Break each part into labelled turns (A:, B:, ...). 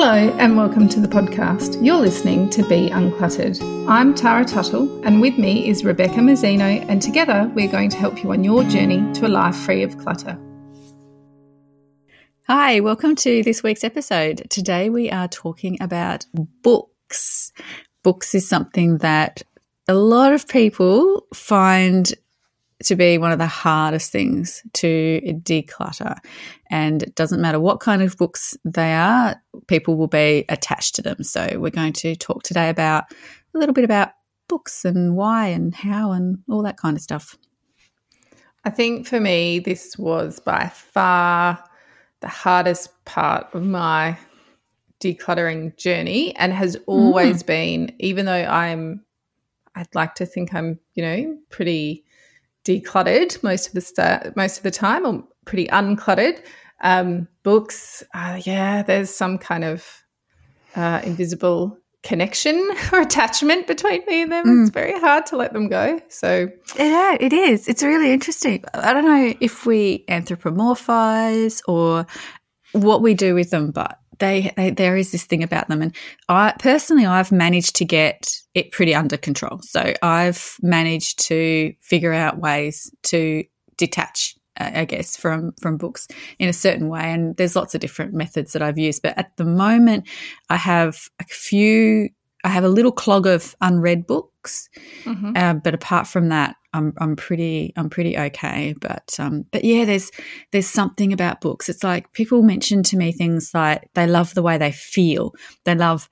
A: Hello, and welcome to the podcast. You're listening to Be Uncluttered. I'm Tara Tuttle, and with me is Rebecca Mazzino, and together we're going to help you on your journey to a life free of clutter.
B: Hi, welcome to this week's episode. Today we are talking about books. Books is something that a lot of people find to be one of the hardest things to declutter. And it doesn't matter what kind of books they are, people will be attached to them. So we're going to talk today about a little bit about books and why and how and all that kind of stuff.
A: I think for me, this was by far the hardest part of my decluttering journey and has always mm. been, even though I'm, I'd like to think I'm, you know, pretty decluttered most of the st- most of the time, or pretty uncluttered. Um, books, uh, yeah, there's some kind of uh, invisible connection or attachment between me and them. Mm. It's very hard to let them go. So
B: yeah, it is. It's really interesting. I don't know if we anthropomorphize or what we do with them, but they, they, there is this thing about them and i personally i've managed to get it pretty under control so i've managed to figure out ways to detach i guess from from books in a certain way and there's lots of different methods that i've used but at the moment i have a few I have a little clog of unread books, mm-hmm. uh, but apart from that, I'm I'm pretty I'm pretty okay. But um, but yeah, there's there's something about books. It's like people mention to me things like they love the way they feel, they love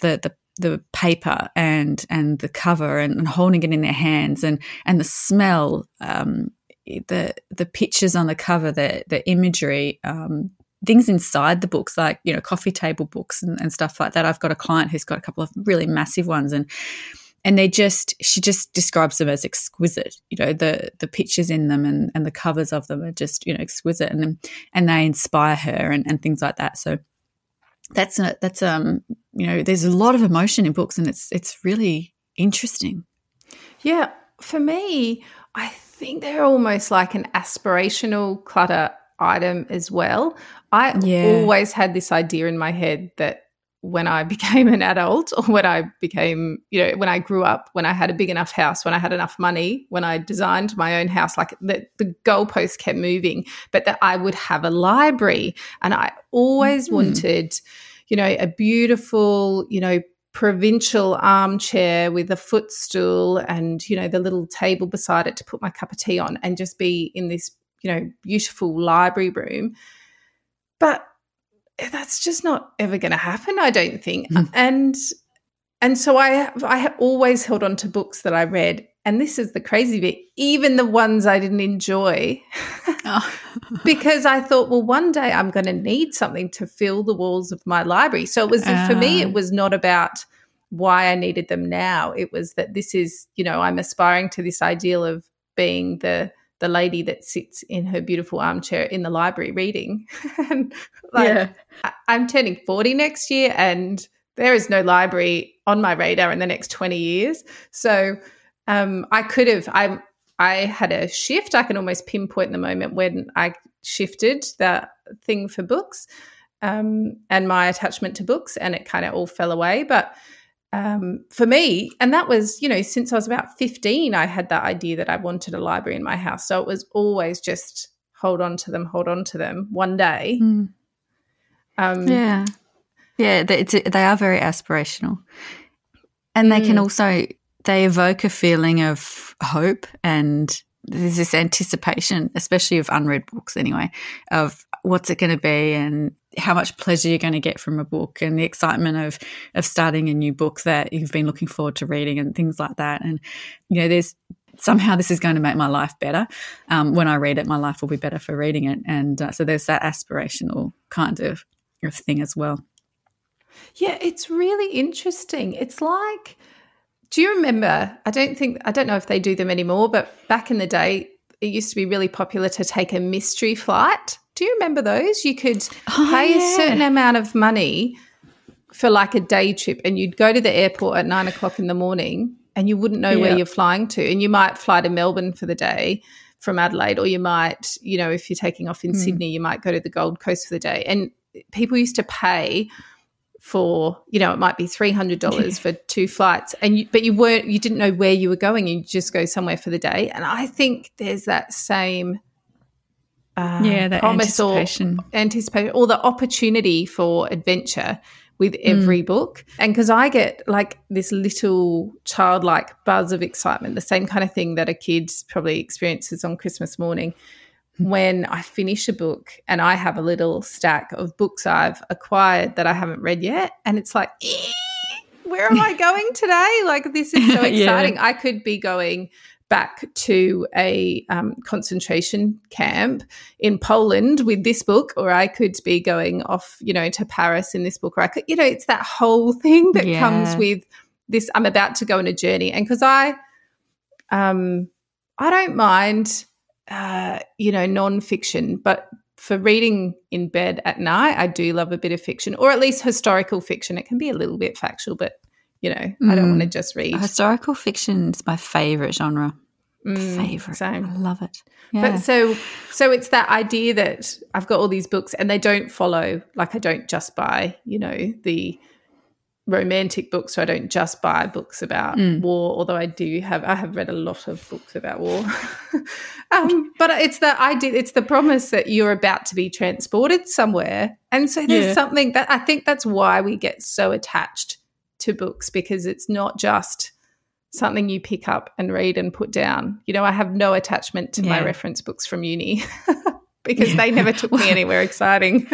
B: the the the paper and and the cover and, and holding it in their hands and and the smell um, the the pictures on the cover the the imagery um, things inside the books, like, you know, coffee table books and, and stuff like that. I've got a client who's got a couple of really massive ones and and they just she just describes them as exquisite. You know the the pictures in them and, and the covers of them are just you know exquisite and and they inspire her and, and things like that. So that's a, that's um you know there's a lot of emotion in books and it's it's really interesting.
A: Yeah. For me i think they're almost like an aspirational clutter item as well. I yeah. always had this idea in my head that when I became an adult or when I became, you know, when I grew up, when I had a big enough house, when I had enough money, when I designed my own house, like the, the goalpost kept moving, but that I would have a library. And I always mm-hmm. wanted, you know, a beautiful, you know, provincial armchair with a footstool and, you know, the little table beside it to put my cup of tea on and just be in this you know, beautiful library room. But that's just not ever going to happen, I don't think. Mm. And and so I I have always held on to books that I read, and this is the crazy bit, even the ones I didn't enjoy, oh. because I thought, well, one day I'm going to need something to fill the walls of my library. So it was uh. for me, it was not about why I needed them now. It was that this is, you know, I'm aspiring to this ideal of being the the lady that sits in her beautiful armchair in the library reading. like, yeah. I'm turning 40 next year and there is no library on my radar in the next 20 years. So um, I could have, I, I had a shift. I can almost pinpoint the moment when I shifted that thing for books um, and my attachment to books, and it kind of all fell away. But um, for me, and that was, you know, since I was about 15, I had that idea that I wanted a library in my house. So it was always just hold on to them, hold on to them one day. Mm.
B: Um, yeah. Yeah, they, they are very aspirational. And they can mm. also, they evoke a feeling of hope and there's this anticipation, especially of unread books anyway, of what's it going to be and how much pleasure you're going to get from a book and the excitement of of starting a new book that you've been looking forward to reading and things like that. And you know, there's somehow this is going to make my life better. Um, when I read it, my life will be better for reading it. And uh, so there's that aspirational kind of, of thing as well.
A: Yeah, it's really interesting. It's like, do you remember? I don't think, I don't know if they do them anymore, but back in the day, it used to be really popular to take a mystery flight do you remember those? You could oh, pay yeah. a certain amount of money for like a day trip, and you'd go to the airport at nine o'clock in the morning, and you wouldn't know yeah. where you're flying to, and you might fly to Melbourne for the day from Adelaide, or you might, you know, if you're taking off in mm. Sydney, you might go to the Gold Coast for the day. And people used to pay for you know it might be three hundred dollars for two flights, and you, but you weren't you didn't know where you were going. You just go somewhere for the day, and I think there's that same.
B: Uh, yeah, that promise anticipation.
A: or anticipation or the opportunity for adventure with every mm. book. And because I get like this little childlike buzz of excitement, the same kind of thing that a kid probably experiences on Christmas morning when I finish a book and I have a little stack of books I've acquired that I haven't read yet. And it's like, where am I going today? Like, this is so exciting. yeah. I could be going back to a um, concentration camp in Poland with this book, or I could be going off, you know, to Paris in this book, or I could, you know, it's that whole thing that yeah. comes with this. I'm about to go on a journey, and because I, um, I don't mind, uh, you know, non-fiction, but for reading in bed at night, I do love a bit of fiction, or at least historical fiction. It can be a little bit factual, but you know, mm. I don't want to mm. just read.
B: Historical fiction is my favorite genre. Mm, favorite. Same. I love it.
A: Yeah. But so so it's that idea that I've got all these books and they don't follow like I don't just buy, you know, the romantic books, so I don't just buy books about mm. war, although I do have I have read a lot of books about war. um, but it's the idea it's the promise that you're about to be transported somewhere. And so there's yeah. something that I think that's why we get so attached to books because it's not just something you pick up and read and put down. You know, I have no attachment to yeah. my reference books from uni. because yeah. they never took me anywhere exciting.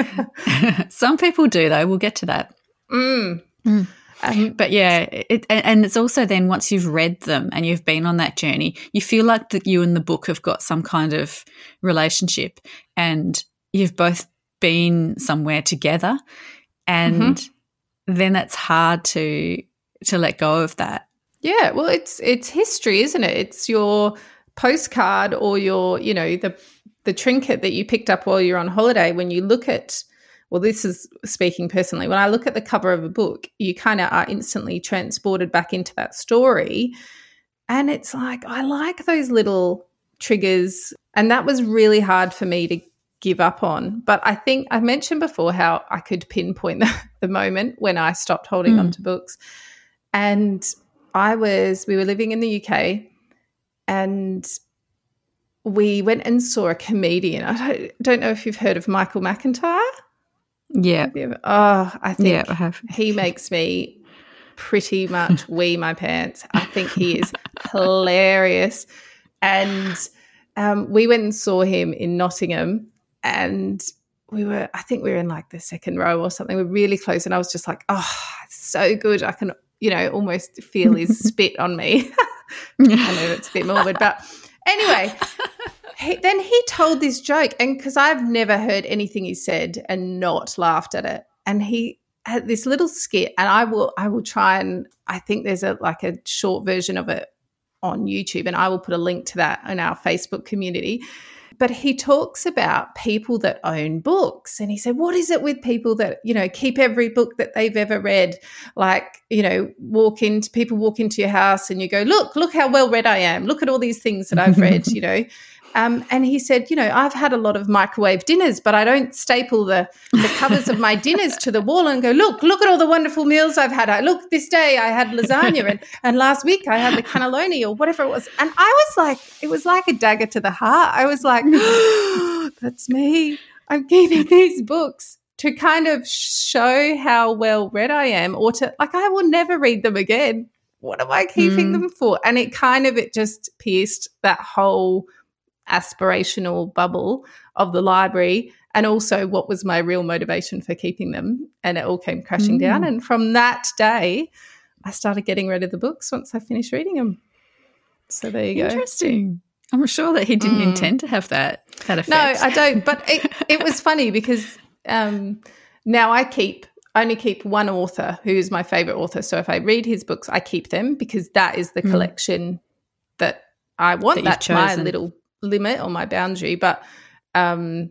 B: Some people do, though. We'll get to that.
A: Mm.
B: Mm. Um, but yeah, it, and it's also then once you've read them and you've been on that journey, you feel like that you and the book have got some kind of relationship, and you've both been somewhere together, and mm-hmm then it's hard to to let go of that.
A: Yeah, well, it's it's history, isn't it? It's your postcard or your you know the the trinket that you picked up while you're on holiday. When you look at well, this is speaking personally. When I look at the cover of a book, you kind of are instantly transported back into that story, and it's like I like those little triggers, and that was really hard for me to give up on. But I think I mentioned before how I could pinpoint the, the moment when I stopped holding mm. on to books. And I was, we were living in the UK and we went and saw a comedian. I don't, don't know if you've heard of Michael McIntyre.
B: Yeah.
A: Oh, I think yeah, I have. he makes me pretty much wee my pants. I think he is hilarious. And um, we went and saw him in Nottingham and we were i think we were in like the second row or something we are really close and i was just like oh so good i can you know almost feel his spit on me i know that's a bit morbid but anyway he, then he told this joke and because i've never heard anything he said and not laughed at it. And he had this little skit and i will i will try and i think there's a like a short version of it on youtube and i will put a link to that in our facebook community. But he talks about people that own books and he said what is it with people that you know keep every book that they've ever read? Like you know walk into people walk into your house and you go look look how well read i am. Look at all these things that i've read you know um, and he said, you know, I've had a lot of microwave dinners, but I don't staple the, the covers of my dinners to the wall and go, look, look at all the wonderful meals I've had. I look this day I had lasagna and, and last week I had the cannelloni or whatever it was. And I was like, it was like a dagger to the heart. I was like, oh, that's me. I'm keeping these books to kind of show how well read I am or to like I will never read them again. What am I keeping mm. them for? And it kind of it just pierced that whole aspirational bubble of the library and also what was my real motivation for keeping them. And it all came crashing mm. down. And from that day, I started getting rid of the books once I finished reading them. So there you
B: go. Interesting. I'm sure that he didn't mm. intend to have that that effect.
A: No, I don't. But it, it was funny because um, now I keep only keep one author who is my favorite author. So if I read his books, I keep them because that is the mm. collection that I want. That That's my little limit or my boundary. But um,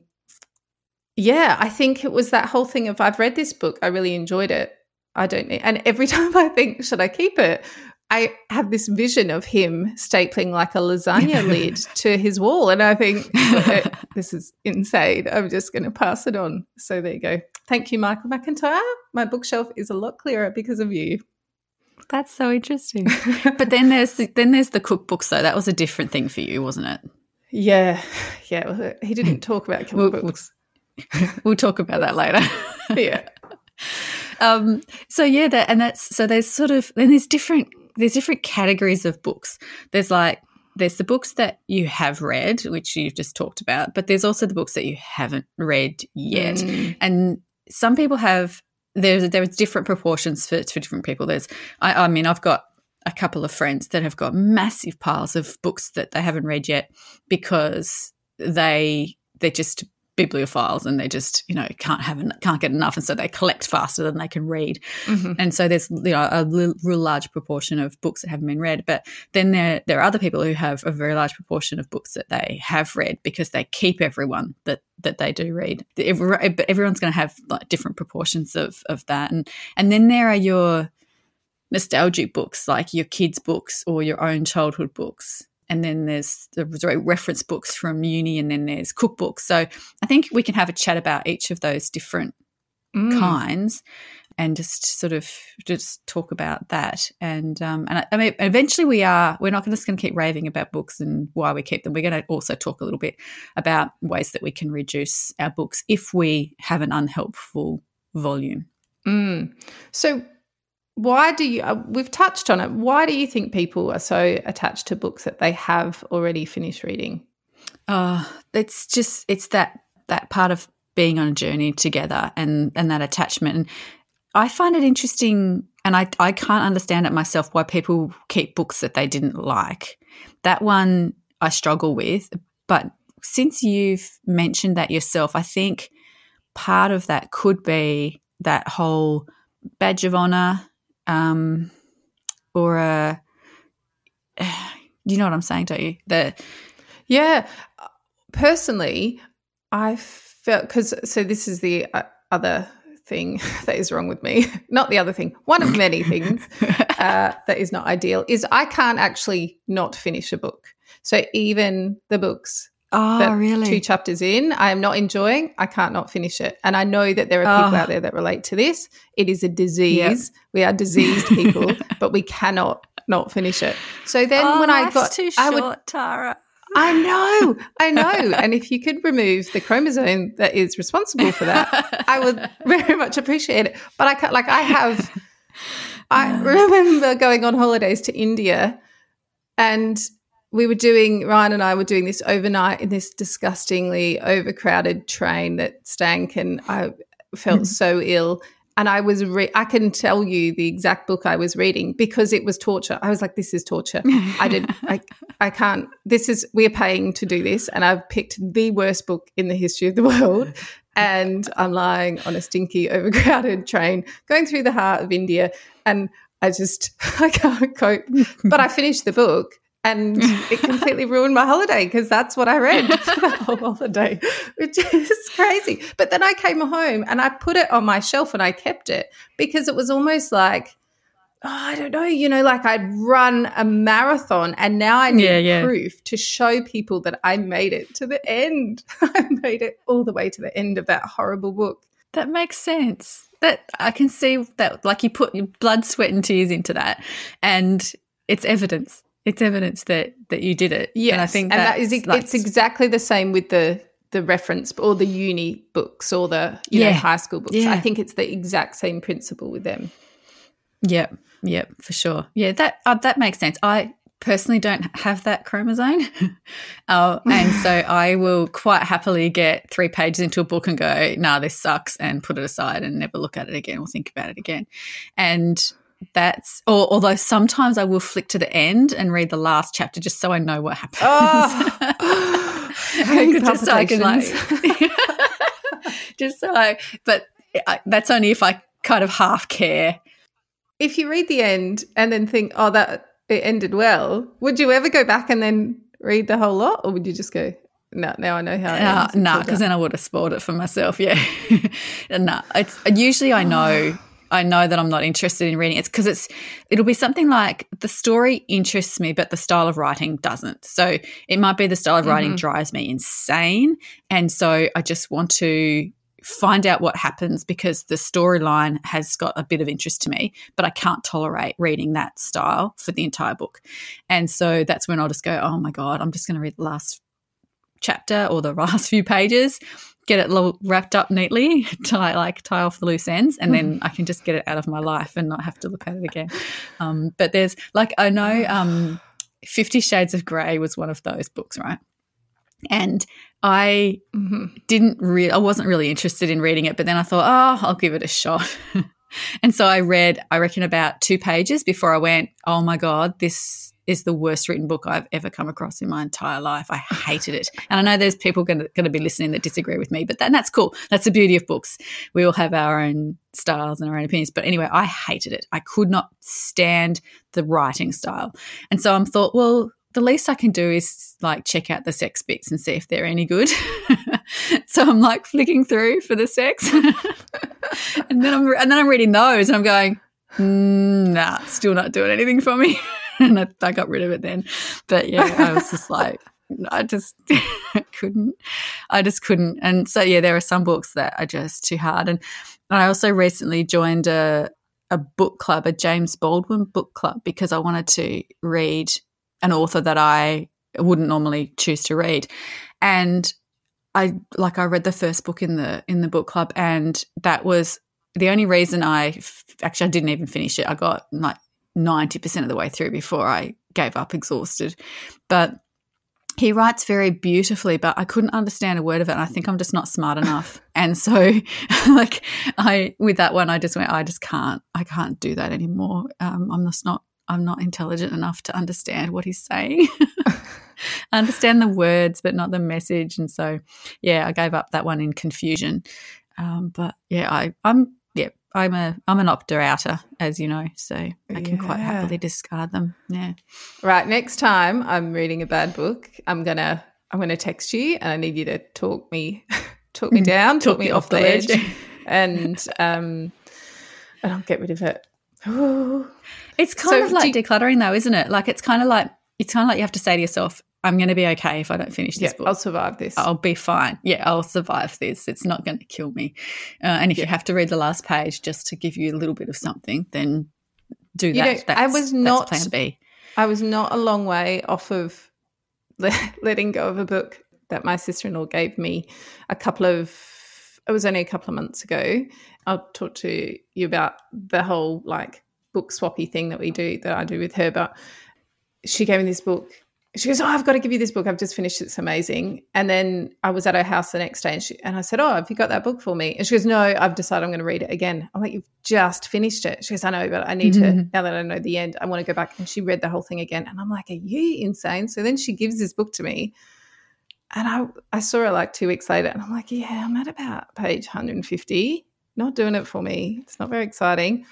A: yeah, I think it was that whole thing of I've read this book, I really enjoyed it. I don't need, and every time I think, should I keep it? I have this vision of him stapling like a lasagna lid to his wall. And I think, this is insane. I'm just going to pass it on. So there you go. Thank you, Michael McIntyre. My bookshelf is a lot clearer because of you.
B: That's so interesting. but then there's the, then there's the cookbooks though. That was a different thing for you, wasn't it?
A: Yeah, yeah. He didn't talk about cookbooks.
B: We'll, we'll talk about that later.
A: yeah.
B: Um, so yeah, that and that's so there's sort of then there's different there's different categories of books. There's like there's the books that you have read, which you've just talked about, but there's also the books that you haven't read yet. Mm. And some people have there's there's different proportions for for different people. There's I, I mean I've got a couple of friends that have got massive piles of books that they haven't read yet because they they're just bibliophiles and they just you know can't have can't get enough. And so they collect faster than they can read. Mm-hmm. and so there's you know a real large proportion of books that haven't been read. But then there there are other people who have a very large proportion of books that they have read because they keep everyone that that they do read. But everyone's going to have like different proportions of of that. And and then there are your nostalgic books like your kids books or your own childhood books and then there's the reference books from uni, and then there's cookbooks. So I think we can have a chat about each of those different mm. kinds and just sort of just talk about that. And um, and I, I, mean, eventually we are we're not just going to keep raving about books and why we keep them. We're going to also talk a little bit about ways that we can reduce our books if we have an unhelpful volume.
A: Mm. So why do you uh, we've touched on it. Why do you think people are so attached to books that they have already finished reading?
B: Uh it's just it's that that part of being on a journey together and and that attachment. And i find it interesting and i i can't understand it myself why people keep books that they didn't like. That one i struggle with but since you've mentioned that yourself i think part of that could be that whole badge of honor um, or a you know what I'm saying, don't you? The
A: yeah, personally, I felt because so this is the uh, other thing that is wrong with me. Not the other thing. One of many things uh, that is not ideal is I can't actually not finish a book. So even the books
B: Oh, really?
A: Two chapters in, I am not enjoying. I can't not finish it. And I know that there are people oh. out there that relate to this. It is a disease. Yep. We are diseased people, but we cannot not finish it. So then
B: oh,
A: when I got,
B: too short, I would, Tara.
A: I know, I know. and if you could remove the chromosome that is responsible for that, I would very much appreciate it. But I can't, like, I have, I remember going on holidays to India and we were doing Ryan and I were doing this overnight in this disgustingly overcrowded train that stank, and I felt mm-hmm. so ill. And I was, re- I can tell you the exact book I was reading because it was torture. I was like, this is torture. I did, I, I can't, this is, we're paying to do this. And I've picked the worst book in the history of the world. And I'm lying on a stinky, overcrowded train going through the heart of India. And I just, I can't cope. But I finished the book and it completely ruined my holiday because that's what I read for the whole holiday, which is crazy. But then I came home and I put it on my shelf and I kept it because it was almost like, oh, I don't know, you know, like I'd run a marathon and now I need yeah, yeah. proof to show people that I made it to the end. I made it all the way to the end of that horrible book.
B: That makes sense. That I can see that, like you put your blood, sweat, and tears into that, and it's evidence it's evidence that that you did it.
A: Yeah,
B: and
A: I think and that is it's exactly the same with the the reference or the uni books or the you yeah. know high school books. Yeah. I think it's the exact same principle with them.
B: Yep, yep, for sure. Yeah, that uh, that makes sense. I personally don't have that chromosome, uh, and so I will quite happily get three pages into a book and go, "Nah, this sucks," and put it aside and never look at it again or think about it again. And that's or although sometimes I will flick to the end and read the last chapter just so I know what happens. Oh, just so I can like just so I but I, that's only if I kind of half care.
A: If you read the end and then think, "Oh, that it ended well," would you ever go back and then read the whole lot, or would you just go, no, now I know how it uh,
B: No, nah, because then I would have spoiled it for myself. Yeah, no, nah, it's usually I know I know that I'm not interested in reading. It's because it's it'll be something like the story interests me, but the style of writing doesn't. So it might be the style of writing mm-hmm. drives me insane, and so I just want to find out what happens because the storyline has got a bit of interest to me, but I can't tolerate reading that style for the entire book. And so that's when I'll just go, oh my God, I'm just going to read the last chapter or the last few pages, get it wrapped up neatly, tie like tie off the loose ends, and then I can just get it out of my life and not have to look at it again. Um, but there's like I know um, Fifty Shades of Grey was one of those books, right? And I mm-hmm. didn't really, I wasn't really interested in reading it, but then I thought, oh, I'll give it a shot. and so I read, I reckon, about two pages before I went, oh my God, this is the worst written book I've ever come across in my entire life. I hated it. And I know there's people going to be listening that disagree with me, but that, that's cool. That's the beauty of books. We all have our own styles and our own opinions. But anyway, I hated it. I could not stand the writing style. And so I'm thought, well, the least I can do is like check out the sex bits and see if they're any good. so I'm like flicking through for the sex, and then I'm and then I'm reading those, and I'm going, mm, nah, still not doing anything for me, and I, I got rid of it then. But yeah, I was just like. I just couldn't. I just couldn't. And so yeah, there are some books that are just too hard. And I also recently joined a a book club, a James Baldwin book club, because I wanted to read an author that I wouldn't normally choose to read. And I like I read the first book in the in the book club and that was the only reason I actually I didn't even finish it. I got like 90% of the way through before I gave up exhausted. But he writes very beautifully, but I couldn't understand a word of it. And I think I'm just not smart enough. and so, like, I with that one, I just went, I just can't, I can't do that anymore. Um, I'm just not I'm not intelligent enough to understand what he's saying. I understand the words, but not the message. And so, yeah, I gave up that one in confusion. Um, but yeah, I, I'm I'm a I'm an opter outer, as you know, so I can yeah. quite happily discard them. Yeah.
A: Right. Next time I'm reading a bad book, I'm gonna I'm gonna text you, and I need you to talk me talk me down, talk, talk me off the edge, and um, and I'll get rid of it.
B: It's kind so of like you, decluttering, though, isn't it? Like it's kind of like it's kind of like you have to say to yourself, "I'm going to be okay if I don't finish this
A: yeah,
B: book.
A: I'll survive this.
B: I'll be fine. Yeah, I'll survive this. It's not going to kill me." Uh, and if yeah. you have to read the last page just to give you a little bit of something, then do you that. Know, I was not plan B.
A: I was not a long way off of letting go of a book that my sister-in-law gave me a couple of it was only a couple of months ago. I'll talk to you about the whole like book swappy thing that we do that I do with her. But she gave me this book. She goes, "Oh, I've got to give you this book. I've just finished. It's amazing." And then I was at her house the next day, and she and I said, "Oh, have you got that book for me?" And she goes, "No, I've decided I'm going to read it again." I'm like, "You've just finished it." She goes, "I know, but I need mm-hmm. to now that I know the end. I want to go back." And she read the whole thing again, and I'm like, "Are you insane?" So then she gives this book to me, and I I saw her like two weeks later, and I'm like, "Yeah, I'm at about page 150. Not doing it for me. It's not very exciting."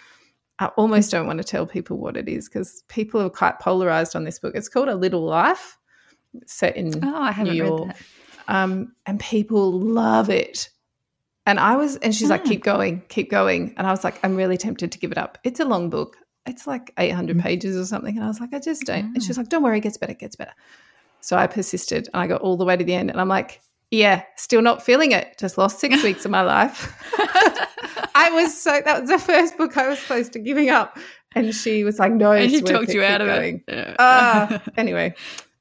A: I almost don't want to tell people what it is because people are quite polarized on this book. It's called A Little Life, set in oh, I haven't New York. Um, and people love it. And I was, and she's like, hmm. keep going, keep going. And I was like, I'm really tempted to give it up. It's a long book. It's like 800 mm. pages or something. And I was like, I just don't. And she's hmm. like, don't worry, it gets better, it gets better. So I persisted and I got all the way to the end. And I'm like, yeah, still not feeling it. Just lost six weeks of my life. I was so that was the first book I was close to giving up, and she was like, "No,"
B: and she talked you out of going.
A: it. Yeah. Uh, anyway,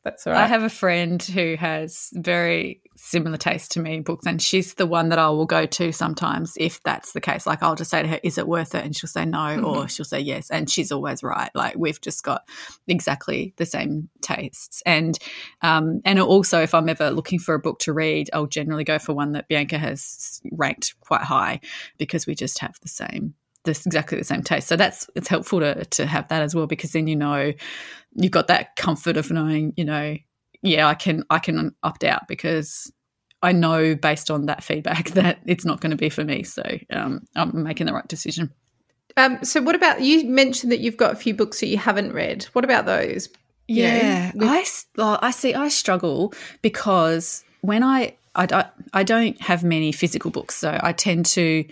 A: that's all right. I
B: have a friend who has very similar taste to me in books, and she's the one that I will go to sometimes if that's the case. Like I'll just say to her, "Is it worth it?" and she'll say no, mm-hmm. or she'll say yes, and she's always right. Like we've just got exactly the same tastes, and um, and also if I'm ever looking for a book to read, I'll generally go for one that Bianca has ranked quite high because we just have the same this exactly the same taste. So that's it's helpful to to have that as well because then you know you've got that comfort of knowing, you know, yeah, I can I can opt out because I know based on that feedback that it's not going to be for me. So um, I'm making the right decision.
A: Um, so what about you mentioned that you've got a few books that you haven't read. What about those?
B: You yeah, know, I I see. I struggle because when I I, I don't have many physical books, so I tend to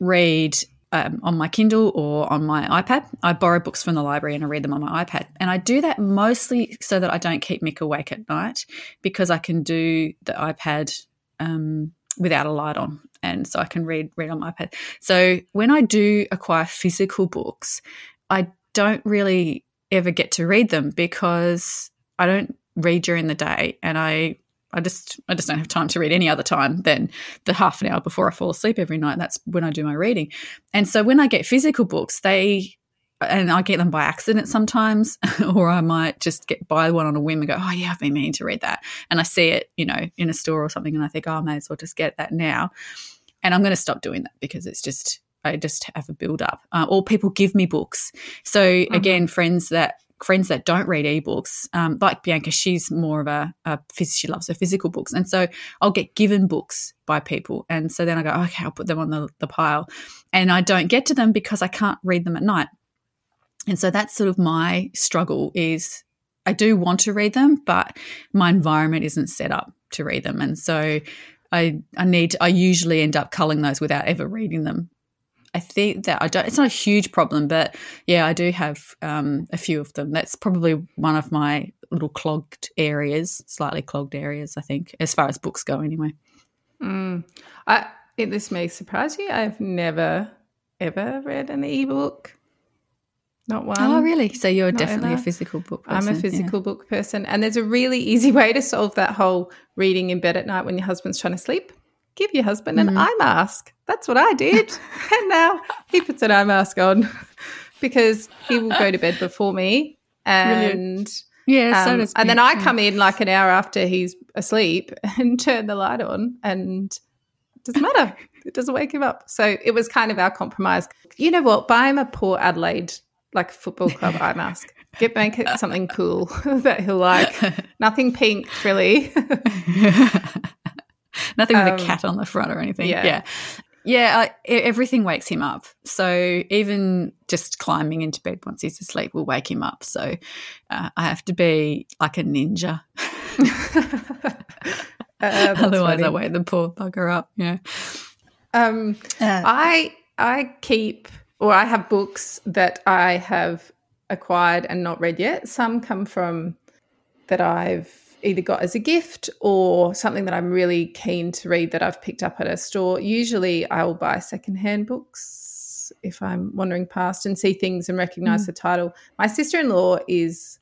B: read um, on my Kindle or on my iPad. I borrow books from the library and I read them on my iPad. And I do that mostly so that I don't keep Mick awake at night because I can do the iPad um, without a light on, and so I can read read on my iPad. So when I do acquire physical books, I don't really ever get to read them because I don't read during the day, and I I just I just don't have time to read any other time than the half an hour before I fall asleep every night. That's when I do my reading. And so when I get physical books, they and I get them by accident sometimes, or I might just get buy one on a whim and go, oh yeah, I've been meaning to read that, and I see it, you know, in a store or something, and I think, oh, I may as well just get that now, and I'm going to stop doing that because it's just I just have a build up. Uh, or people give me books, so mm-hmm. again, friends that friends that don't read ebooks, um, like Bianca, she's more of a, a she loves her physical books, and so I'll get given books by people, and so then I go, okay, I'll put them on the, the pile, and I don't get to them because I can't read them at night, and so that's sort of my struggle is I do want to read them, but my environment isn't set up to read them, and so I I need I usually end up culling those without ever reading them I think that I don't. It's not a huge problem, but yeah, I do have um, a few of them. That's probably one of my little clogged areas, slightly clogged areas. I think, as far as books go, anyway.
A: Mm. I it, this may surprise you. I've never ever read an ebook. Not one.
B: Oh, really? So you're definitely ever. a physical book person.
A: I'm a physical yeah. book person. And there's a really easy way to solve that whole reading in bed at night when your husband's trying to sleep give your husband an mm. eye mask. That's what I did. and now he puts an eye mask on because he will go to bed before me. And
B: yeah, um,
A: so and then I come in like an hour after he's asleep and turn the light on, and it doesn't matter. it doesn't wake him up. So it was kind of our compromise. You know what? Buy him a Port Adelaide like football club eye mask. Get make it something cool that he'll like. Nothing pink, really.
B: Nothing with um, a cat on the front or anything. Yeah. Yeah. Yeah, everything wakes him up. So even just climbing into bed once he's asleep will wake him up. So uh, I have to be like a ninja. uh, Otherwise, funny. I wake the poor bugger up. Yeah.
A: Um, uh, I I keep or I have books that I have acquired and not read yet. Some come from that I've either got as a gift or something that I'm really keen to read that I've picked up at a store. Usually I will buy secondhand books if I'm wandering past and see things and recognize mm. the title. My sister-in-law is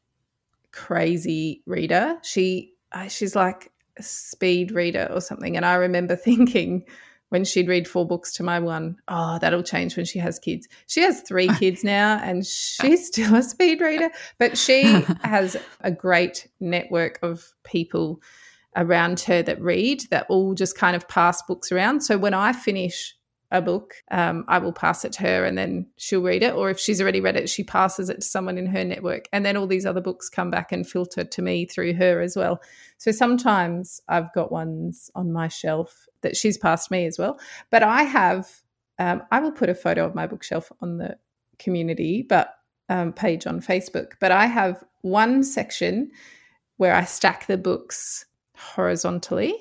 A: crazy reader. She uh, she's like a speed reader or something and I remember thinking when she'd read four books to my one, oh, that'll change when she has kids. She has three kids now and she's still a speed reader, but she has a great network of people around her that read that all just kind of pass books around. So when I finish a book, um, I will pass it to her and then she'll read it. Or if she's already read it, she passes it to someone in her network. And then all these other books come back and filter to me through her as well. So sometimes I've got ones on my shelf that she's passed me as well. But I have, um, I will put a photo of my bookshelf on the community but um, page on Facebook. But I have one section where I stack the books horizontally.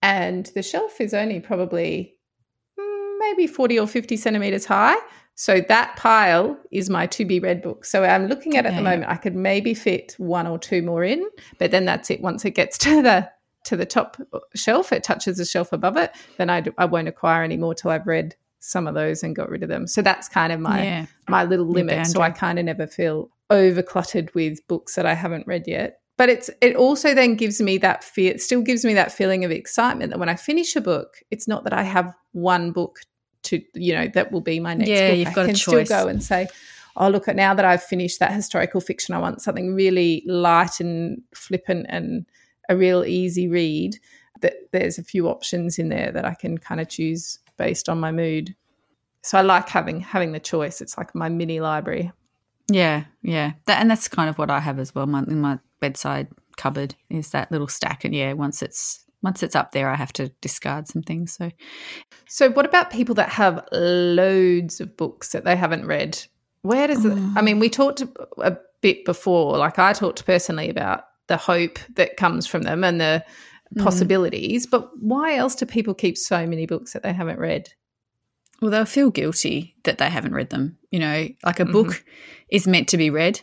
A: And the shelf is only probably maybe 40 or 50 centimeters high. So that pile is my to be read book. So I'm looking at it at the moment. I could maybe fit one or two more in, but then that's it. Once it gets to the to the top shelf, it touches the shelf above it. Then I, I won't acquire any more till I've read some of those and got rid of them. So that's kind of my yeah. my little limit. So I kind of never feel over cluttered with books that I haven't read yet. But it's it also then gives me that fear. It still gives me that feeling of excitement that when I finish a book, it's not that I have one book to you know that will be my next
B: yeah,
A: book.
B: You've got
A: I can
B: still
A: go and say, oh look at now that I've finished that historical fiction, I want something really light and flippant and a real easy read. That there's a few options in there that I can kind of choose based on my mood. So I like having having the choice. It's like my mini library.
B: Yeah, yeah, that, and that's kind of what I have as well. My, in my bedside cupboard is that little stack, and yeah, once it's once it's up there, I have to discard some things. So,
A: so what about people that have loads of books that they haven't read? Where does it? I oh. mean, we talked a bit before. Like I talked personally about the hope that comes from them and the mm. possibilities. But why else do people keep so many books that they haven't read?
B: Well, they'll feel guilty that they haven't read them. You know, like a mm-hmm. book is meant to be read,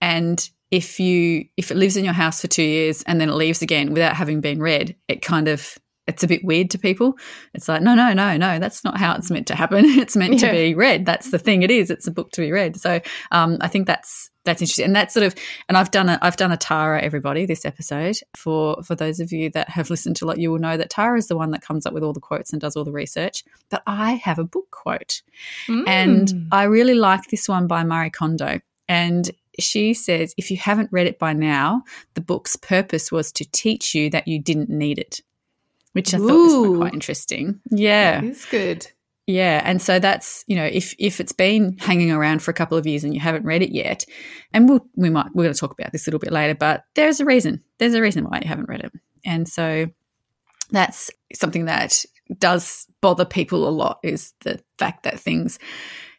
B: and if you if it lives in your house for two years and then it leaves again without having been read, it kind of it's a bit weird to people. It's like, no, no, no, no, that's not how it's meant to happen. It's meant yeah. to be read. That's the thing. It is. It's a book to be read. So um, I think that's that's interesting, and that's sort of. And I've done a I've done a Tara everybody this episode for for those of you that have listened to a lot, you will know that Tara is the one that comes up with all the quotes and does all the research. But I have a book quote, mm. and I really like this one by Marie Kondo, and she says if you haven't read it by now, the book's purpose was to teach you that you didn't need it which I Ooh. thought was quite interesting. Yeah,
A: it's good.
B: Yeah, and so that's you know if if it's been hanging around for a couple of years and you haven't read it yet, and we'll we might we're going to talk about this a little bit later, but there's a reason. There's a reason why you haven't read it, and so that's something that does bother people a lot is the fact that things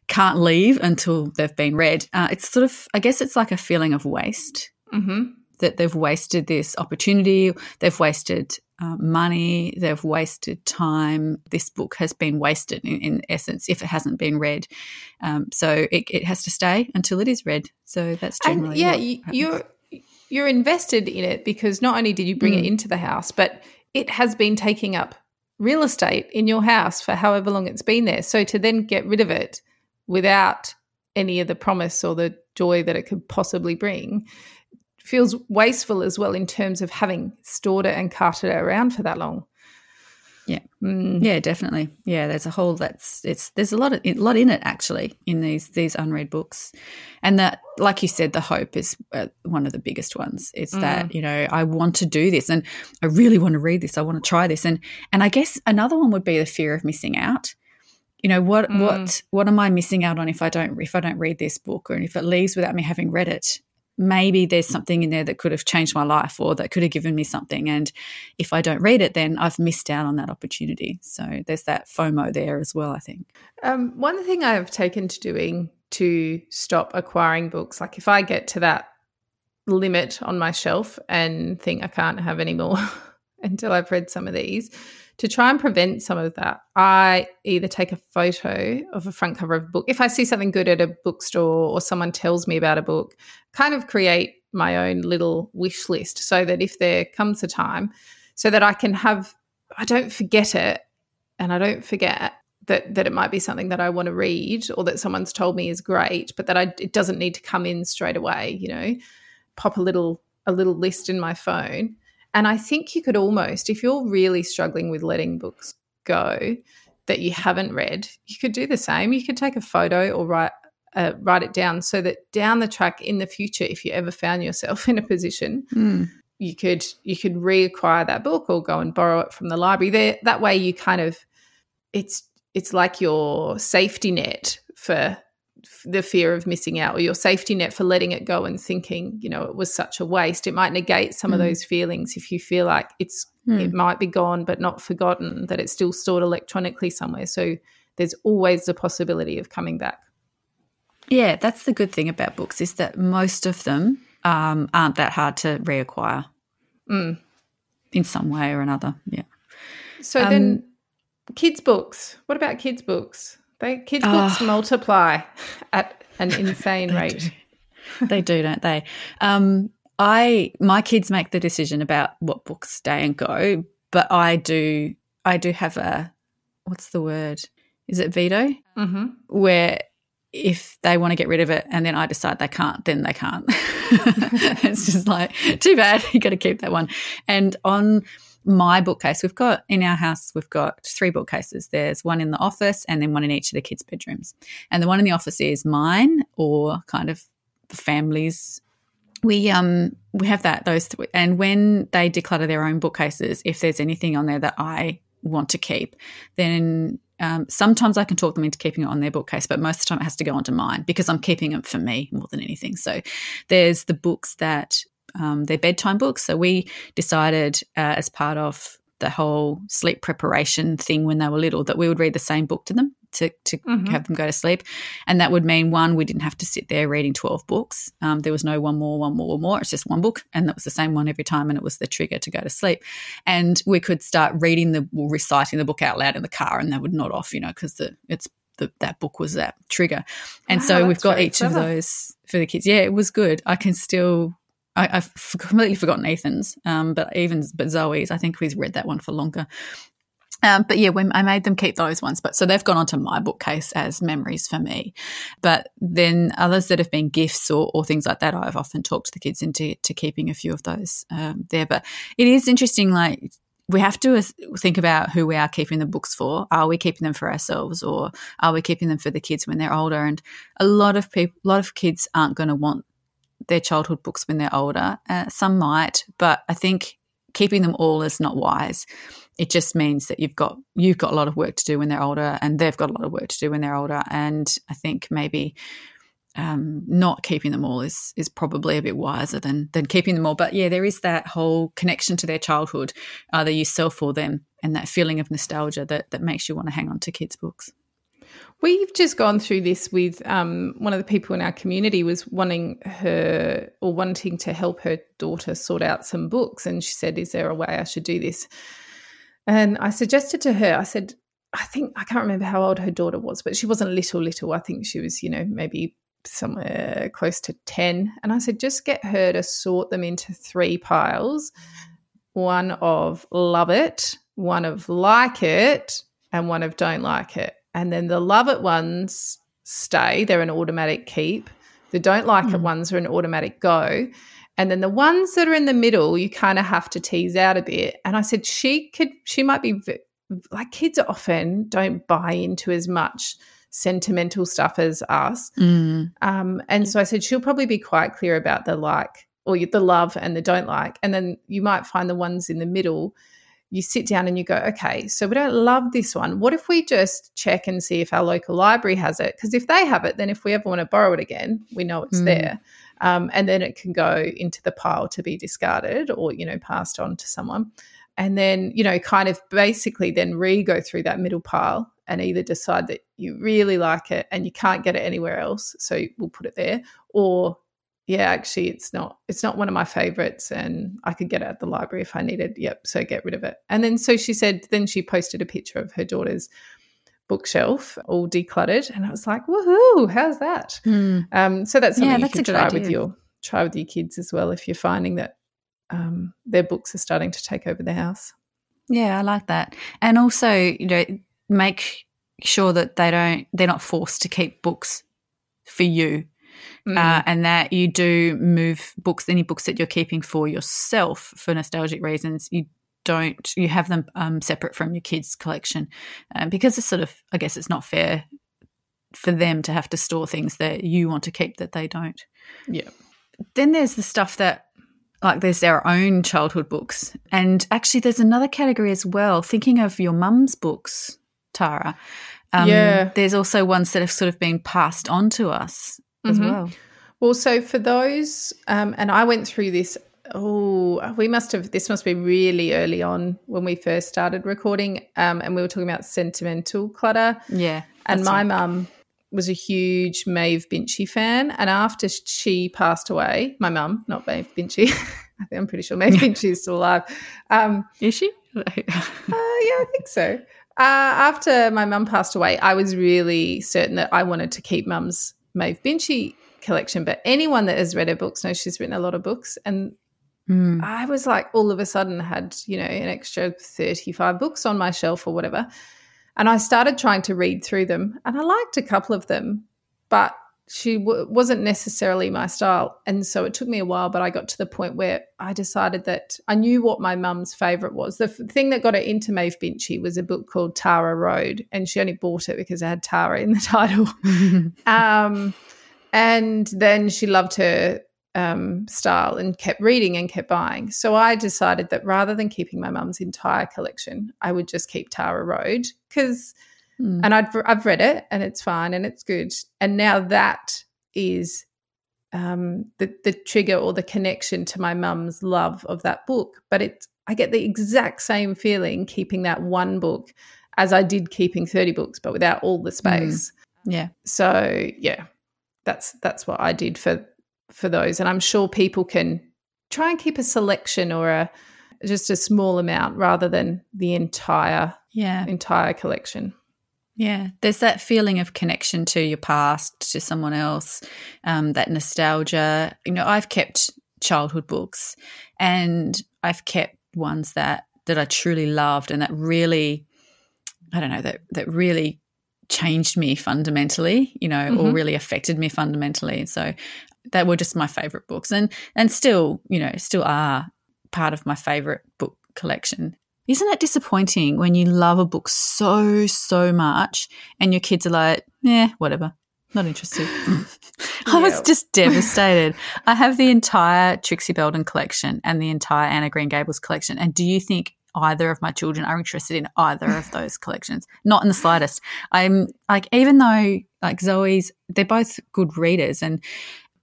B: can't leave until they've been read. Uh, it's sort of I guess it's like a feeling of waste. Mm-hmm. That they've wasted this opportunity, they've wasted uh, money, they've wasted time. This book has been wasted in, in essence if it hasn't been read. Um, so it, it, has to stay until it is read. So that's generally
A: and yeah. you're you're invested in it because not only did you bring mm. it into the house, but it has been taking up real estate in your house for however long it's been there. So to then get rid of it without any of the promise or the joy that it could possibly bring feels wasteful as well in terms of having stored it and carted it around for that long.
B: Yeah, mm. yeah, definitely. Yeah, there's a whole that's it's there's a lot of a lot in it actually in these these unread books, and that like you said, the hope is uh, one of the biggest ones. It's mm. that you know I want to do this and I really want to read this. I want to try this, and and I guess another one would be the fear of missing out. You know what mm. what what am I missing out on if I don't if I don't read this book or if it leaves without me having read it? Maybe there's something in there that could have changed my life or that could have given me something. And if I don't read it, then I've missed out on that opportunity. So there's that FOMO there as well, I think.
A: Um, one thing I have taken to doing to stop acquiring books, like if I get to that limit on my shelf and think I can't have any more until I've read some of these, to try and prevent some of that, I either take a photo of a front cover of a book. If I see something good at a bookstore or someone tells me about a book, kind of create my own little wish list so that if there comes a time, so that I can have, I don't forget it and I don't forget that that it might be something that I want to read or that someone's told me is great, but that I, it doesn't need to come in straight away. You know, pop a little a little list in my phone and I think you could almost, if you're really struggling with letting books go that you haven't read, you could do the same. You could take a photo or write uh, write it down so that down the track in the future, if you ever found yourself in a position, mm. you could you could reacquire that book or go and borrow it from the library. There, that way, you kind of it's it's like your safety net for the fear of missing out or your safety net for letting it go and thinking you know it was such a waste. It might negate some mm. of those feelings if you feel like it's mm. it might be gone but not forgotten that it's still stored electronically somewhere. So there's always the possibility of coming back.
B: Yeah that's the good thing about books is that most of them um, aren't that hard to reacquire. Mm. in some way or another yeah.
A: So um, then kids books. What about kids books they kids books oh, multiply at an insane rate.
B: Do. they do, don't they? Um, I my kids make the decision about what books stay and go, but I do I do have a what's the word? Is it veto? Mm-hmm. Where if they want to get rid of it and then I decide they can't, then they can't. it's just like too bad. You got to keep that one. And on my bookcase. We've got in our house, we've got three bookcases. There's one in the office and then one in each of the kids' bedrooms. And the one in the office is mine or kind of the family's. We um we have that those th- and when they declutter their own bookcases, if there's anything on there that I want to keep, then um, sometimes I can talk them into keeping it on their bookcase, but most of the time it has to go onto mine because I'm keeping it for me more than anything. So there's the books that um, their bedtime books. So we decided uh, as part of the whole sleep preparation thing when they were little that we would read the same book to them to, to mm-hmm. have them go to sleep. And that would mean one, we didn't have to sit there reading 12 books. Um, there was no one more, one more, one more. It's just one book. And that was the same one every time. And it was the trigger to go to sleep. And we could start reading the, reciting the book out loud in the car and they would nod off, you know, because it's the, that book was that trigger. And wow, so we've got each clever. of those for the kids. Yeah, it was good. I can still I, have completely forgotten Ethan's, um, but even but Zoe's, I think we've read that one for longer. Um, but yeah, when I made them keep those ones, but so they've gone onto my bookcase as memories for me. But then others that have been gifts or, or things like that, I've often talked the kids into to keeping a few of those um, there. But it is interesting, like we have to think about who we are keeping the books for. Are we keeping them for ourselves, or are we keeping them for the kids when they're older? And a lot of people, a lot of kids aren't going to want their childhood books when they're older. Uh, some might, but I think keeping them all is not wise. It just means that you've got you've got a lot of work to do when they're older and they've got a lot of work to do when they're older. And i think maybe um, not keeping them all is is probably a bit wiser than than keeping them all. But yeah there is that whole connection to their childhood either yourself or them and that feeling of nostalgia that that makes you want to hang on to kids books
A: We've just gone through this with um, one of the people in our community was wanting her or wanting to help her daughter sort out some books, and she said, "Is there a way I should do this?" And I suggested to her, I said, I think I can't remember how old her daughter was, but she wasn't little, little. I think she was, you know, maybe somewhere close to 10. And I said, just get her to sort them into three piles one of love it, one of like it, and one of don't like it. And then the love it ones stay, they're an automatic keep. The don't like mm. it hmm. ones are an automatic go. And then the ones that are in the middle, you kind of have to tease out a bit. And I said, she could, she might be like kids often don't buy into as much sentimental stuff as us. Mm. Um, and so I said, she'll probably be quite clear about the like or the love and the don't like. And then you might find the ones in the middle. You sit down and you go, okay, so we don't love this one. What if we just check and see if our local library has it? Because if they have it, then if we ever want to borrow it again, we know it's mm. there um, and then it can go into the pile to be discarded or you know passed on to someone and then you know kind of basically then re go through that middle pile and either decide that you really like it and you can't get it anywhere else so we'll put it there or yeah actually it's not it's not one of my favorites and i could get it at the library if i needed. Yep so get rid of it. And then so she said then she posted a picture of her daughter's bookshelf all decluttered and i was like woohoo how's that? Mm. um, so that's something yeah, that's you can try idea. with your try with your kids as well if you're finding that um, their books are starting to take over the house.
B: Yeah i like that. And also you know make sure that they don't they're not forced to keep books for you mm. uh, and that you do move books any books that you're keeping for yourself for nostalgic reasons you don't you have them um, separate from your kids' collection um, because it's sort of I guess it's not fair for them to have to store things that you want to keep that they don't.
A: Yeah.
B: Then there's the stuff that like there's their own childhood books, and actually there's another category as well. Thinking of your mum's books, Tara. Um, yeah. There's also ones that have sort of been passed on to us as mm-hmm. well.
A: Well, so for those, um, and I went through this Oh, we must have. This must be really early on when we first started recording, um, and we were talking about sentimental clutter.
B: Yeah,
A: and my right. mum was a huge Maeve Binchy fan, and after she passed away, my mum, not Maeve Binchy, I think I'm pretty sure Maeve Binchy is still alive. Um,
B: is she?
A: uh, yeah, I think so. Uh, after my mum passed away, I was really certain that I wanted to keep mum's Maeve Binchy collection. But anyone that has read her books knows she's written a lot of books, and Mm. I was like, all of a sudden, had, you know, an extra 35 books on my shelf or whatever. And I started trying to read through them. And I liked a couple of them, but she w- wasn't necessarily my style. And so it took me a while, but I got to the point where I decided that I knew what my mum's favorite was. The f- thing that got her into Maeve Binchy was a book called Tara Road, and she only bought it because it had Tara in the title. um, and then she loved her um, style and kept reading and kept buying. So I decided that rather than keeping my mum's entire collection, I would just keep Tara Road because, mm. and I've I've read it and it's fine and it's good. And now that is um, the the trigger or the connection to my mum's love of that book. But it's I get the exact same feeling keeping that one book as I did keeping thirty books, but without all the hmm. space.
B: Mm. Yeah.
A: So yeah, that's that's what I did for for those. And I'm sure people can try and keep a selection or a just a small amount rather than the entire
B: yeah
A: entire collection.
B: Yeah, there's that feeling of connection to your past, to someone else, um, that nostalgia. You know, I've kept childhood books, and I've kept ones that that I truly loved and that really, I don't know, that that really changed me fundamentally, you know, mm-hmm. or really affected me fundamentally. So that were just my favorite books, and and still, you know, still are part of my favorite book collection. Isn't it disappointing when you love a book so so much and your kids are like, yeah, whatever, not interested. I was just devastated. I have the entire Trixie Belden collection and the entire Anne of Green Gables collection. And do you think either of my children are interested in either of those collections? Not in the slightest. I'm like, even though like Zoe's, they're both good readers, and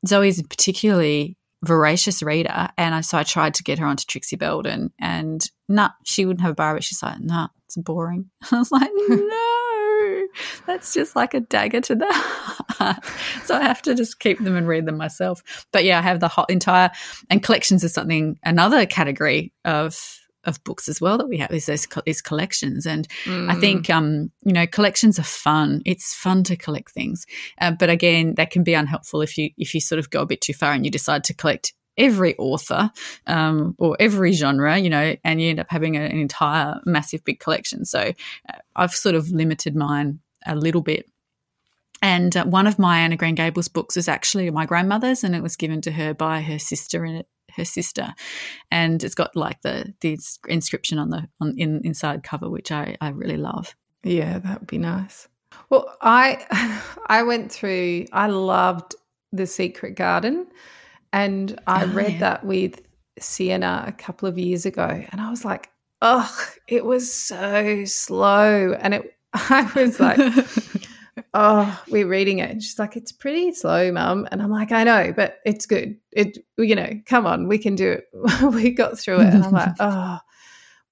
B: Zoe's particularly voracious reader. And I, so I tried to get her onto Trixie Belden, and nah, she wouldn't have a bar, but she's like, nah, it's boring. I was like, no that's just like a dagger to the heart. So I have to just keep them and read them myself. But yeah, I have the whole entire and collections is something another category of of books as well that we have is those is collections and mm. i think um you know collections are fun it's fun to collect things uh, but again that can be unhelpful if you if you sort of go a bit too far and you decide to collect every author um, or every genre, you know, and you end up having a, an entire massive big collection. So uh, I've sort of limited mine a little bit. And uh, one of my Anne of Green Gables books is actually my grandmother's, and it was given to her by her sister in it, her sister, and it's got like the the inscription on the on in inside cover, which I I really love.
A: Yeah, that would be nice. Well, I I went through. I loved the Secret Garden, and I oh, read yeah. that with Sienna a couple of years ago, and I was like, oh, it was so slow, and it I was like, oh, we're reading it. And she's like, it's pretty slow, mum. And I'm like, I know, but it's good. It, you know, come on, we can do it. we got through it. And I'm like, oh,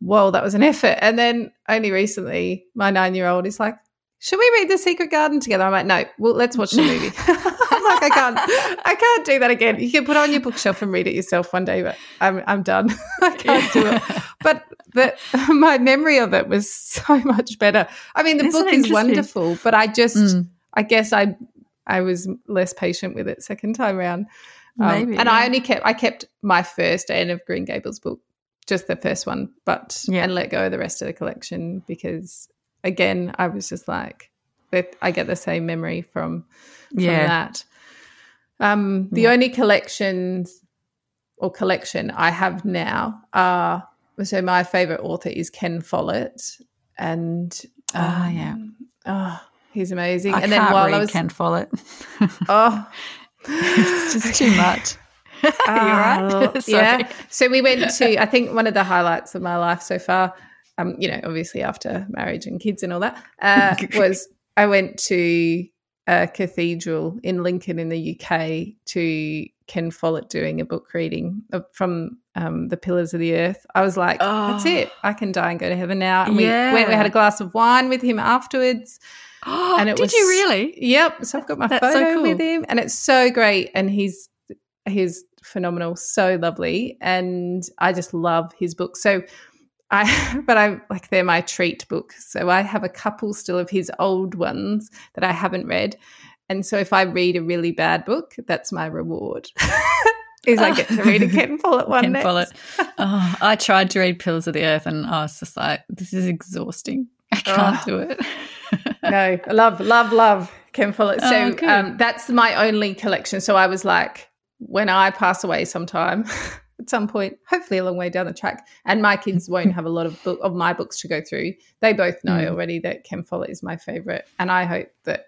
A: whoa, that was an effort. And then only recently, my nine year old is like, should we read The Secret Garden together? I'm like, no, well, let's watch the movie. I'm like, I can't, I can't do that again. You can put it on your bookshelf and read it yourself one day, but I'm, I'm done. I can't do it. But, but my memory of it was so much better. I mean, the Isn't book is wonderful, but I just, mm. I guess I, I was less patient with it second time around. Um, Maybe, and yeah. I only kept, I kept my first Anne of Green Gables book, just the first one, but yeah. and let go of the rest of the collection because again, I was just like, I get the same memory from, from yeah. that. Um, the yeah. only collections or collection I have now are so my favorite author is Ken Follett, and
B: ah, um, yeah,
A: oh, he's amazing.
B: I
A: and
B: then while I was Ken Follett,
A: oh,
B: it's just too much. You're right.
A: Oh, yeah. So we went to. I think one of the highlights of my life so far um, you know, obviously after marriage and kids and all that, uh, was I went to a cathedral in Lincoln in the UK to Ken Follett doing a book reading from um, the Pillars of the Earth. I was like, oh. that's it. I can die and go to heaven now. And yeah. we went, we had a glass of wine with him afterwards.
B: Oh, and it did was, you really?
A: Yep. So I've got my that's photo so cool. with him, and it's so great. And he's he's phenomenal, so lovely, and I just love his book. So I, but I like they're my treat book. So I have a couple still of his old ones that I haven't read. And so if I read a really bad book, that's my reward. is I get to read a Ken Follett one Ken next. Follett.
B: Oh, I tried to read Pillars of the Earth and I was just like, this is exhausting. I can't oh. do it.
A: no, love, love, love Ken Follett. So oh, um, that's my only collection. So I was like, when I pass away sometime, at some point, hopefully a long way down the track. And my kids won't have a lot of book of my books to go through. They both know mm. already that Ken Follett is my favorite, and I hope that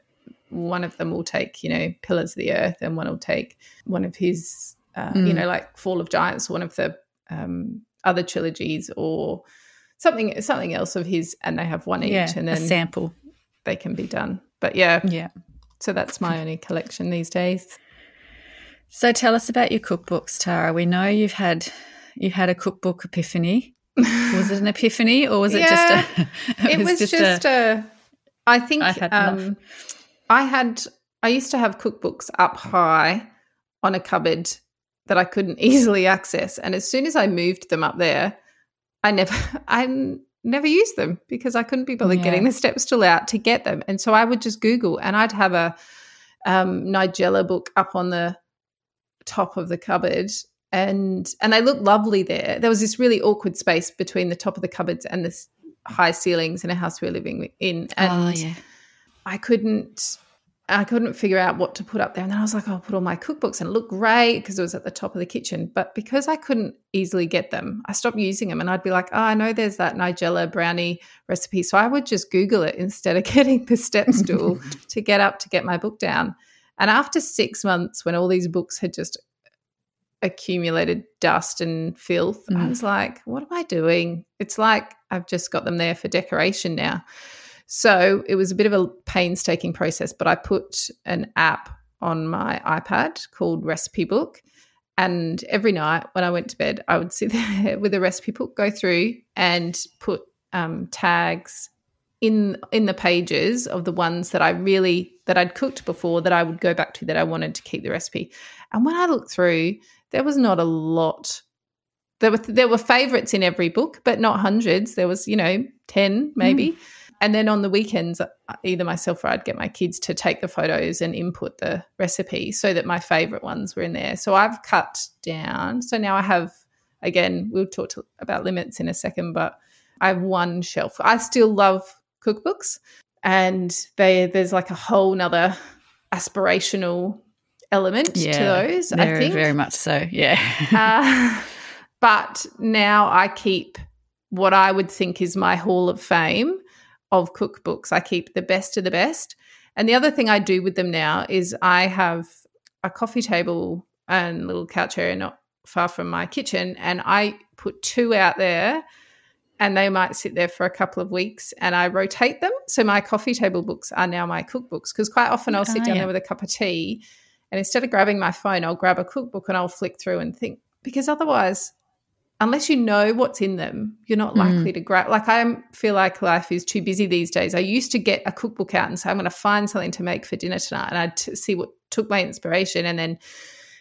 A: one of them will take, you know, Pillars of the Earth, and one will take one of his, uh, mm. you know, like Fall of Giants, one of the um, other trilogies, or something something else of his, and they have one each,
B: yeah,
A: and
B: then a sample
A: they can be done. But yeah,
B: yeah.
A: So that's my only collection these days.
B: So tell us about your cookbooks, Tara. We know you've had you had a cookbook epiphany. was it an epiphany or was it just a?
A: it, it was, was, just, a, a. I think I had, um, I had. I used to have cookbooks up high on a cupboard that I couldn't easily access, and as soon as I moved them up there, I never. I never used them because I couldn't be bothered yeah. getting the step stool out to get them, and so I would just Google, and I'd have a um, Nigella book up on the top of the cupboard and and they look lovely there. There was this really awkward space between the top of the cupboards and the high ceilings in a house we were living in, and oh, yeah. I couldn't I couldn't figure out what to put up there. And then I was like, oh, I'll put all my cookbooks and it looked great because it was at the top of the kitchen. But because I couldn't easily get them, I stopped using them. And I'd be like, oh, I know there's that Nigella brownie recipe. So I would just Google it instead of getting the step stool to get up to get my book down. And after six months, when all these books had just accumulated dust and filth, mm. I was like, what am I doing? It's like I've just got them there for decoration now. So it was a bit of a painstaking process, but I put an app on my iPad called Recipe Book. And every night when I went to bed, I would sit there with a recipe book, go through and put um, tags in in the pages of the ones that I really that I'd cooked before that I would go back to that I wanted to keep the recipe. And when I looked through, there was not a lot. There were there were favorites in every book, but not hundreds. There was you know ten maybe. Mm. And then on the weekends, either myself or I'd get my kids to take the photos and input the recipe so that my favorite ones were in there. So I've cut down. So now I have, again, we'll talk to, about limits in a second, but I have one shelf. I still love cookbooks and they there's like a whole nother aspirational element yeah, to those.
B: I think very much so. Yeah. uh,
A: but now I keep what I would think is my hall of fame of cookbooks. I keep the best of the best. And the other thing I do with them now is I have a coffee table and little couch area not far from my kitchen, and I put two out there and they might sit there for a couple of weeks and I rotate them. So my coffee table books are now my cookbooks because quite often I'll sit oh, down yeah. there with a cup of tea and instead of grabbing my phone, I'll grab a cookbook and I'll flick through and think because otherwise unless you know what's in them, you're not likely mm. to grab. Like I feel like life is too busy these days. I used to get a cookbook out and say I'm going to find something to make for dinner tonight, and I'd t- see what took my inspiration, and then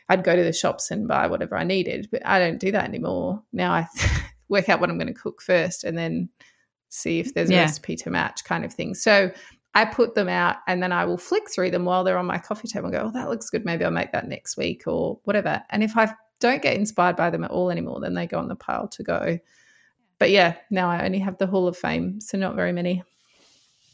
A: I'd go to the shops and buy whatever I needed. But I don't do that anymore. Now I work out what I'm going to cook first, and then see if there's yeah. a recipe to match, kind of thing. So. I put them out and then I will flick through them while they're on my coffee table and go, oh, that looks good. Maybe I'll make that next week or whatever. And if I've don't get inspired by them at all anymore, then they go on the pile to go. But yeah, now I only have the Hall of Fame, so not very many.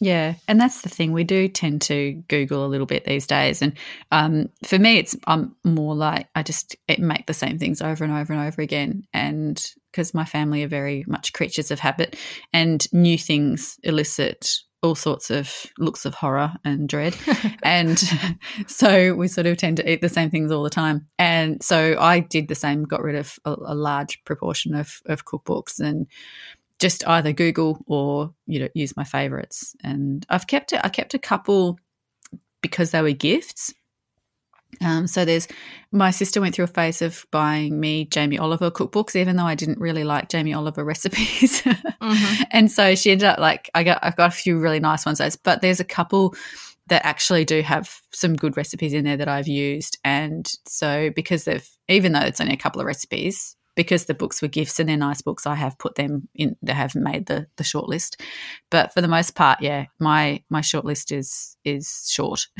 B: Yeah, and that's the thing. We do tend to Google a little bit these days, and um, for me, it's I'm more like I just make the same things over and over and over again, and because my family are very much creatures of habit, and new things elicit all sorts of looks of horror and dread. and so we sort of tend to eat the same things all the time. And so I did the same, got rid of a, a large proportion of, of cookbooks and just either Google or, you know, use my favorites. And I've kept it, I kept a couple because they were gifts. Um, so there's my sister went through a phase of buying me Jamie Oliver cookbooks, even though I didn't really like Jamie Oliver recipes. mm-hmm. And so she ended up like I got I've got a few really nice ones, but there's a couple that actually do have some good recipes in there that I've used. And so because they've even though it's only a couple of recipes, because the books were gifts and they're nice books, I have put them in. They have made the the short list, but for the most part, yeah, my my short list is is short.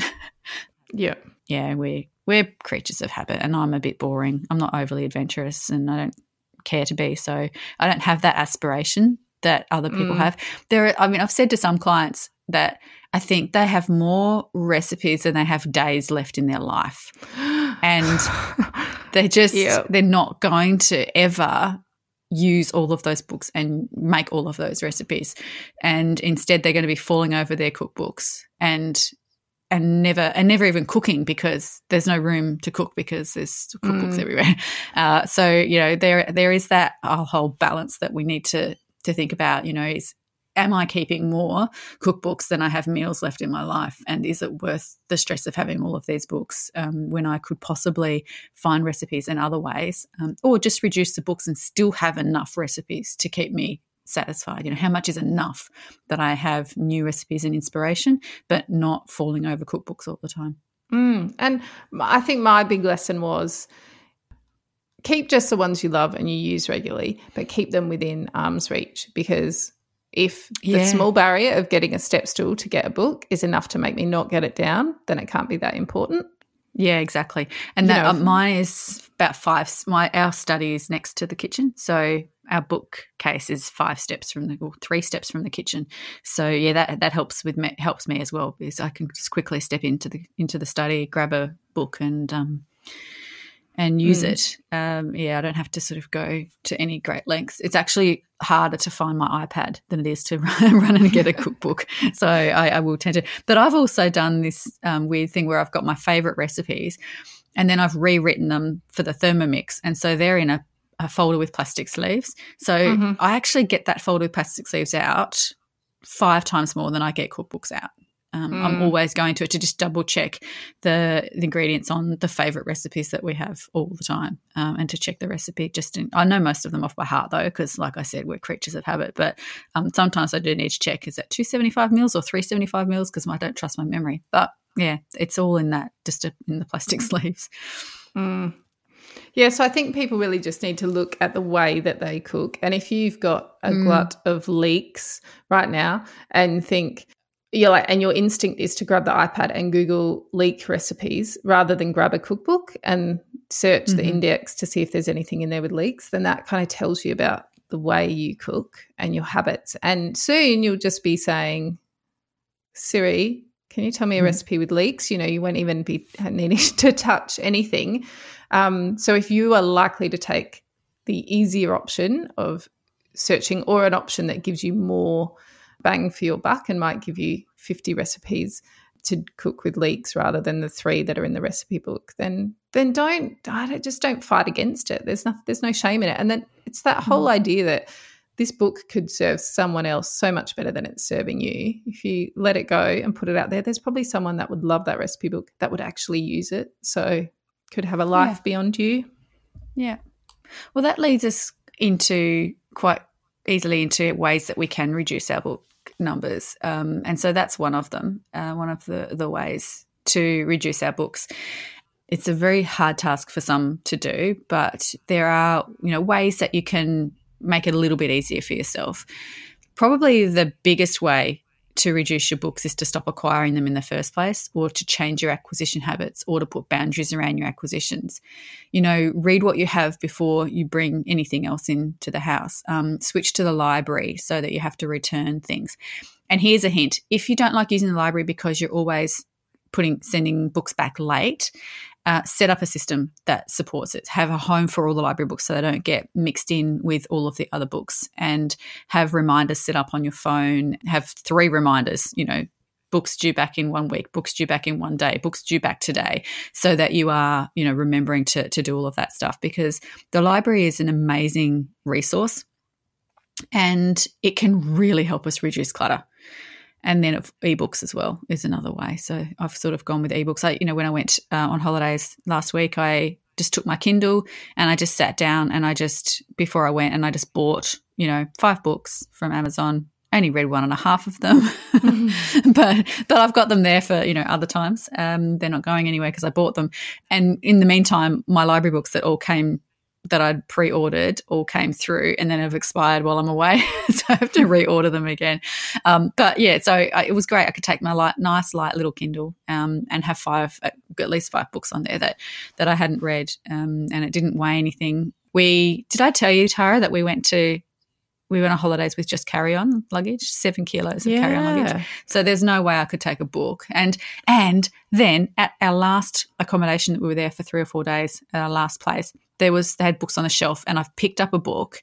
A: yeah,
B: yeah, we we're creatures of habit, and I'm a bit boring. I'm not overly adventurous, and I don't care to be. So I don't have that aspiration that other people mm. have. There, are, I mean, I've said to some clients that I think they have more recipes than they have days left in their life, and they're just yep. they're not going to ever use all of those books and make all of those recipes and instead they're going to be falling over their cookbooks and and never and never even cooking because there's no room to cook because there's cookbooks mm. everywhere. Uh, so you know there there is that whole balance that we need to to think about. You know, is am I keeping more cookbooks than I have meals left in my life, and is it worth the stress of having all of these books um, when I could possibly find recipes in other ways, um, or just reduce the books and still have enough recipes to keep me satisfied? You know, how much is enough that I have new recipes and inspiration, but not falling over cookbooks all the time?
A: Mm. And I think my big lesson was keep just the ones you love and you use regularly, but keep them within arm's reach because if yeah. the small barrier of getting a step stool to get a book is enough to make me not get it down, then it can't be that important.
B: Yeah, exactly. And that know, uh, mine is about five. My our study is next to the kitchen, so our bookcase is five steps from the or three steps from the kitchen. So yeah, that that helps with me, helps me as well because I can just quickly step into the into the study, grab a book, and um, and use mm. it. Um, yeah, I don't have to sort of go to any great lengths. It's actually harder to find my iPad than it is to run and get a cookbook. So I, I, will tend to. But I've also done this um, weird thing where I've got my favorite recipes and then I've rewritten them for the Thermomix. And so they're in a, a folder with plastic sleeves. So mm-hmm. I actually get that folder with plastic sleeves out five times more than I get cookbooks out. Um, mm. I'm always going to it to just double check the, the, ingredients on the favorite recipes that we have all the time, um, and to check the recipe. Just in, I know most of them off by heart though, because like I said, we're creatures of habit. But um, sometimes I do need to check: is that 275 mils or 375 mils? Because I don't trust my memory. But yeah, it's all in that, just in the plastic sleeves.
A: Mm. Yeah, so I think people really just need to look at the way that they cook. And if you've got a mm. glut of leeks right now and think, you're like, and your instinct is to grab the iPad and Google leek recipes rather than grab a cookbook and search mm-hmm. the index to see if there's anything in there with leeks, then that kind of tells you about the way you cook and your habits. And soon you'll just be saying, Siri, can you tell me a mm-hmm. recipe with leeks? You know, you won't even be needing to touch anything. Um, so if you are likely to take the easier option of searching or an option that gives you more bang for your buck and might give you 50 recipes to cook with leeks rather than the three that are in the recipe book, then then don't I just don't fight against it. There's no there's no shame in it. And then it's that whole mm. idea that this book could serve someone else so much better than it's serving you. If you let it go and put it out there, there's probably someone that would love that recipe book that would actually use it. So could have a life yeah. beyond you.
B: Yeah. Well, that leads us into quite easily into ways that we can reduce our book numbers. Um, and so that's one of them, uh, one of the, the ways to reduce our books. It's a very hard task for some to do, but there are you know ways that you can make it a little bit easier for yourself. Probably the biggest way to reduce your books is to stop acquiring them in the first place or to change your acquisition habits or to put boundaries around your acquisitions. You know, read what you have before you bring anything else into the house. Um, switch to the library so that you have to return things. And here's a hint if you don't like using the library because you're always putting sending books back late uh, set up a system that supports it. Have a home for all the library books so they don't get mixed in with all of the other books, and have reminders set up on your phone. Have three reminders, you know, books due back in one week, books due back in one day, books due back today, so that you are, you know, remembering to, to do all of that stuff because the library is an amazing resource and it can really help us reduce clutter and then ebooks as well is another way. So I've sort of gone with ebooks. I, you know, when I went uh, on holidays last week, I just took my Kindle and I just sat down and I just before I went and I just bought, you know, five books from Amazon. I only read one and a half of them, mm-hmm. but but I've got them there for you know other times. Um, they're not going anywhere because I bought them. And in the meantime, my library books that all came that I'd pre ordered all came through and then have expired while I'm away. so I have to reorder them again. Um, but yeah, so I, it was great. I could take my light, nice, light little Kindle um, and have five, at least five books on there that, that I hadn't read um, and it didn't weigh anything. We, did I tell you, Tara, that we went to we went on holidays with just carry on luggage, seven kilos of yeah. carry on luggage. So there's no way I could take a book. And and then at our last accommodation that we were there for three or four days at our last place, there was they had books on the shelf and I've picked up a book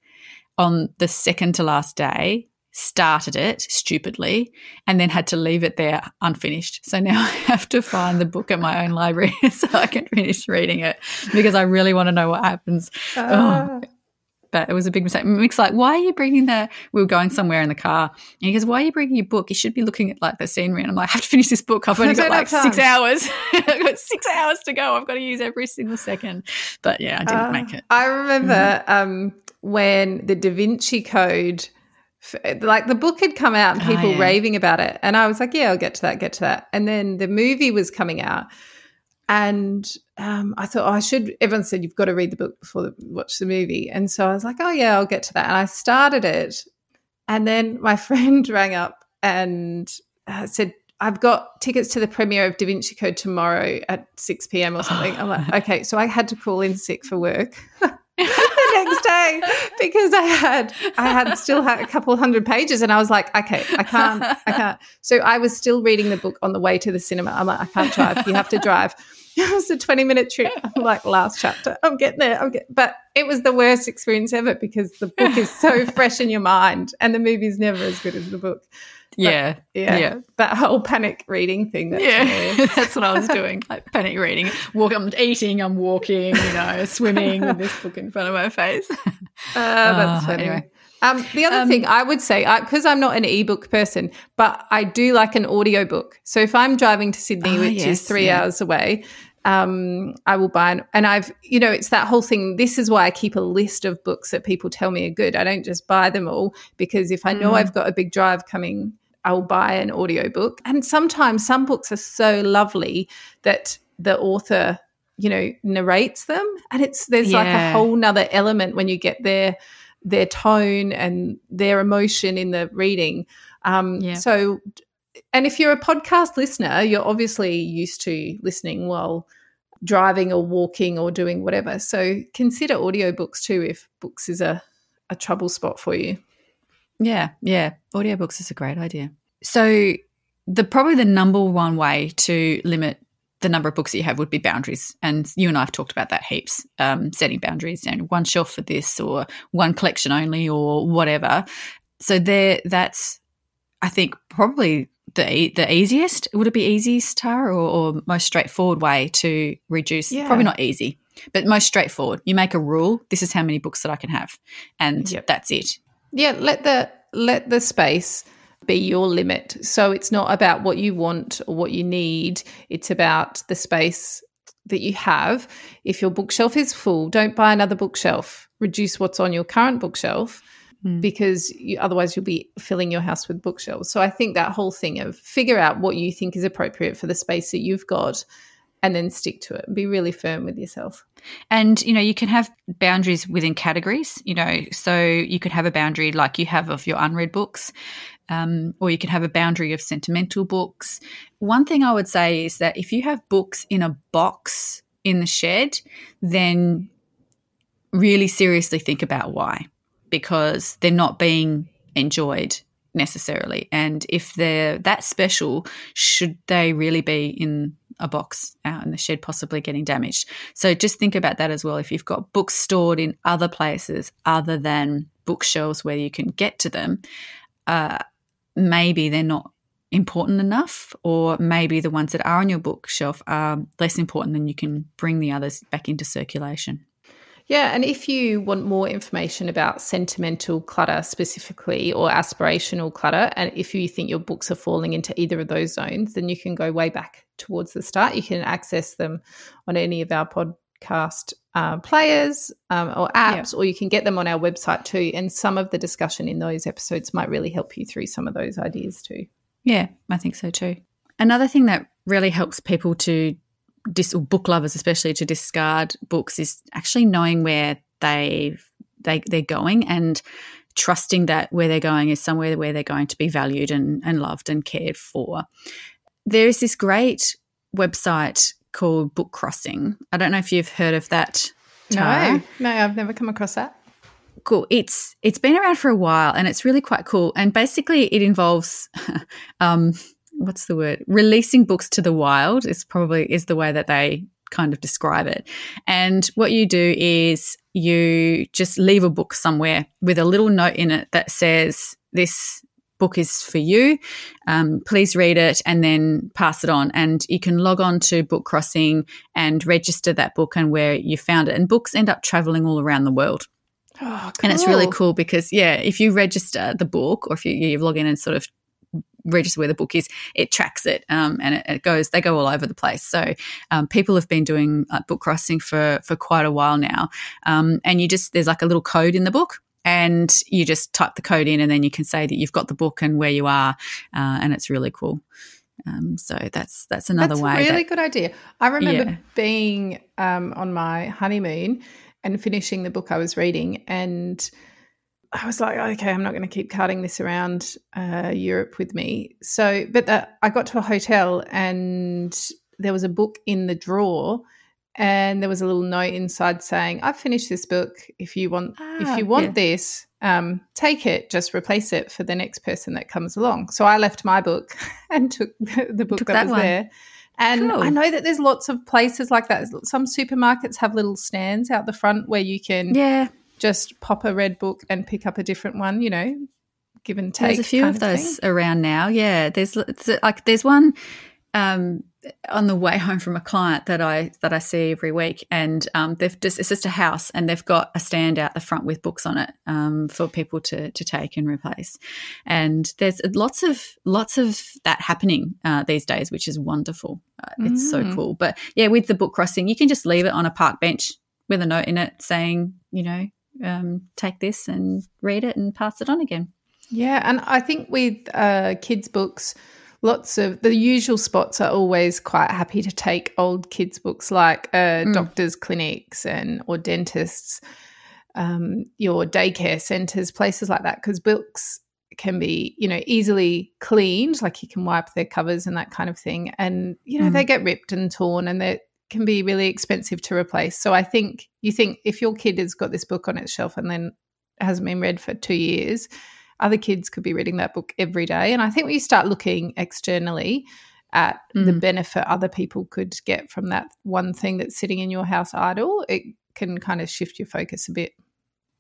B: on the second to last day, started it stupidly, and then had to leave it there unfinished. So now I have to find the book at my own library so I can finish reading it because I really want to know what happens. Uh. Oh, but it was a big mistake. Mick's like, why are you bringing the? We were going somewhere in the car, and he goes, "Why are you bringing your book? You should be looking at like the scenery." And I'm like, "I have to finish this book. I've only got like six hours. I've got six hours to go. I've got to use every single second. But yeah, I didn't uh, make it.
A: I remember mm-hmm. um, when the Da Vinci Code. Like the book had come out and oh, people oh, yeah. raving about it. And I was like, yeah, I'll get to that, get to that. And then the movie was coming out. And um, I thought, oh, I should. Everyone said you've got to read the book before the, watch the movie, and so I was like, oh yeah, I'll get to that. And I started it, and then my friend rang up and uh, said, I've got tickets to the premiere of Da Vinci Code tomorrow at 6 p.m. or something. I'm like, okay. So I had to call in sick for work. the next day because I had I had still had a couple hundred pages and I was like, okay, I can't, I can't. So I was still reading the book on the way to the cinema. I'm like, I can't drive. You have to drive. It was a 20 minute trip. I'm like, last chapter. I'm getting there. I'm getting, but it was the worst experience ever because the book is so fresh in your mind and the movie's never as good as the book.
B: Yeah,
A: yeah, yeah. That whole panic reading thing. That's
B: yeah, that's what I was doing. Like panic reading. Walk. I'm eating. I'm walking. You know, swimming with this book in front of my face. Uh,
A: that's oh, funny. Anyway. Um, the other um, thing I would say, because I'm not an ebook person, but I do like an audiobook. So if I'm driving to Sydney, oh, which yes, is three yeah. hours away, um, I will buy an, and I've, you know, it's that whole thing. This is why I keep a list of books that people tell me are good. I don't just buy them all because if I know mm. I've got a big drive coming, I'll buy an audiobook. And sometimes some books are so lovely that the author, you know, narrates them. And it's, there's yeah. like a whole nother element when you get their, their tone and their emotion in the reading. Um, yeah. So, and if you're a podcast listener, you're obviously used to listening while driving or walking or doing whatever. So consider audiobooks too if books is a, a trouble spot for you.
B: Yeah, yeah. Audiobooks is a great idea. So the probably the number one way to limit the number of books that you have would be boundaries. And you and I have talked about that heaps, um, setting boundaries, and one shelf for this or one collection only or whatever. So there, that's, I think, probably the the easiest. Would it be easiest, Tara, or, or most straightforward way to reduce? Yeah. Probably not easy, but most straightforward. You make a rule. This is how many books that I can have, and yep. that's it.
A: Yeah, let the let the space be your limit. So it's not about what you want or what you need, it's about the space that you have. If your bookshelf is full, don't buy another bookshelf. Reduce what's on your current bookshelf mm. because you, otherwise you'll be filling your house with bookshelves. So I think that whole thing of figure out what you think is appropriate for the space that you've got and then stick to it. Be really firm with yourself.
B: And you know, you can have boundaries within categories. You know, so you could have a boundary like you have of your unread books, um, or you can have a boundary of sentimental books. One thing I would say is that if you have books in a box in the shed, then really seriously think about why, because they're not being enjoyed necessarily. And if they're that special, should they really be in a box out in the shed, possibly getting damaged? So just think about that as well. If you've got books stored in other places other than bookshelves where you can get to them, uh, maybe they're not important enough, or maybe the ones that are on your bookshelf are less important than you can bring the others back into circulation.
A: Yeah, and if you want more information about sentimental clutter specifically or aspirational clutter, and if you think your books are falling into either of those zones, then you can go way back towards the start. You can access them on any of our podcast uh, players um, or apps, yeah. or you can get them on our website too. And some of the discussion in those episodes might really help you through some of those ideas too.
B: Yeah, I think so too. Another thing that really helps people to dis- book lovers especially to discard books is actually knowing where they they they're going and trusting that where they're going is somewhere where they're going to be valued and, and loved and cared for. There is this great website called Book Crossing. I don't know if you've heard of that.
A: Tara. No, no, I've never come across that.
B: Cool. It's it's been around for a while and it's really quite cool. And basically, it involves um, what's the word? Releasing books to the wild is probably is the way that they kind of describe it. And what you do is you just leave a book somewhere with a little note in it that says this book is for you. Um, please read it and then pass it on. And you can log on to Book Crossing and register that book and where you found it. And books end up traveling all around the world. Oh, cool. And it's really cool because, yeah, if you register the book or if you, you log in and sort of register where the book is, it tracks it um, and it, it, goes. They go all over the place. So um, people have been doing uh, book crossing for for quite a while now. Um, and you just there's like a little code in the book. And you just type the code in, and then you can say that you've got the book and where you are, uh, and it's really cool. Um, so that's that's another
A: that's
B: way.
A: A really that, good idea. I remember yeah. being um, on my honeymoon and finishing the book I was reading, and I was like, okay, I'm not going to keep carting this around uh, Europe with me. So, but the, I got to a hotel and there was a book in the drawer, and there was a little note inside saying, "I've finished this book. If you want, ah, if you want yeah. this, um, take it. Just replace it for the next person that comes along." So I left my book and took the, book took that, that, was one. there. And cool. I know that there's lots of places like that. Some supermarkets have little stands out the front where you can
B: yeah
A: just pop a red book and pick up a different one, you know, give and take.
B: There's a few of, of those around now. Yeah. There's like, there's one, um, on the way home from a client that I that I see every week, and um, they've just it's just a house, and they've got a stand out the front with books on it um, for people to to take and replace. And there's lots of lots of that happening uh, these days, which is wonderful. Uh, it's mm. so cool. But yeah, with the book crossing, you can just leave it on a park bench with a note in it saying, you know, um, take this and read it and pass it on again.
A: Yeah, and I think with uh, kids' books, lots of the usual spots are always quite happy to take old kids' books, like uh, mm. doctors' clinics and or dentists, um, your daycare centres, places like that, because books can be you know easily cleaned like you can wipe their covers and that kind of thing and you know mm. they get ripped and torn and they're can be really expensive to replace. So I think you think if your kid has got this book on its shelf and then hasn't been read for two years, other kids could be reading that book every day. And I think when you start looking externally at mm. the benefit other people could get from that one thing that's sitting in your house idle, it can kind of shift your focus a bit.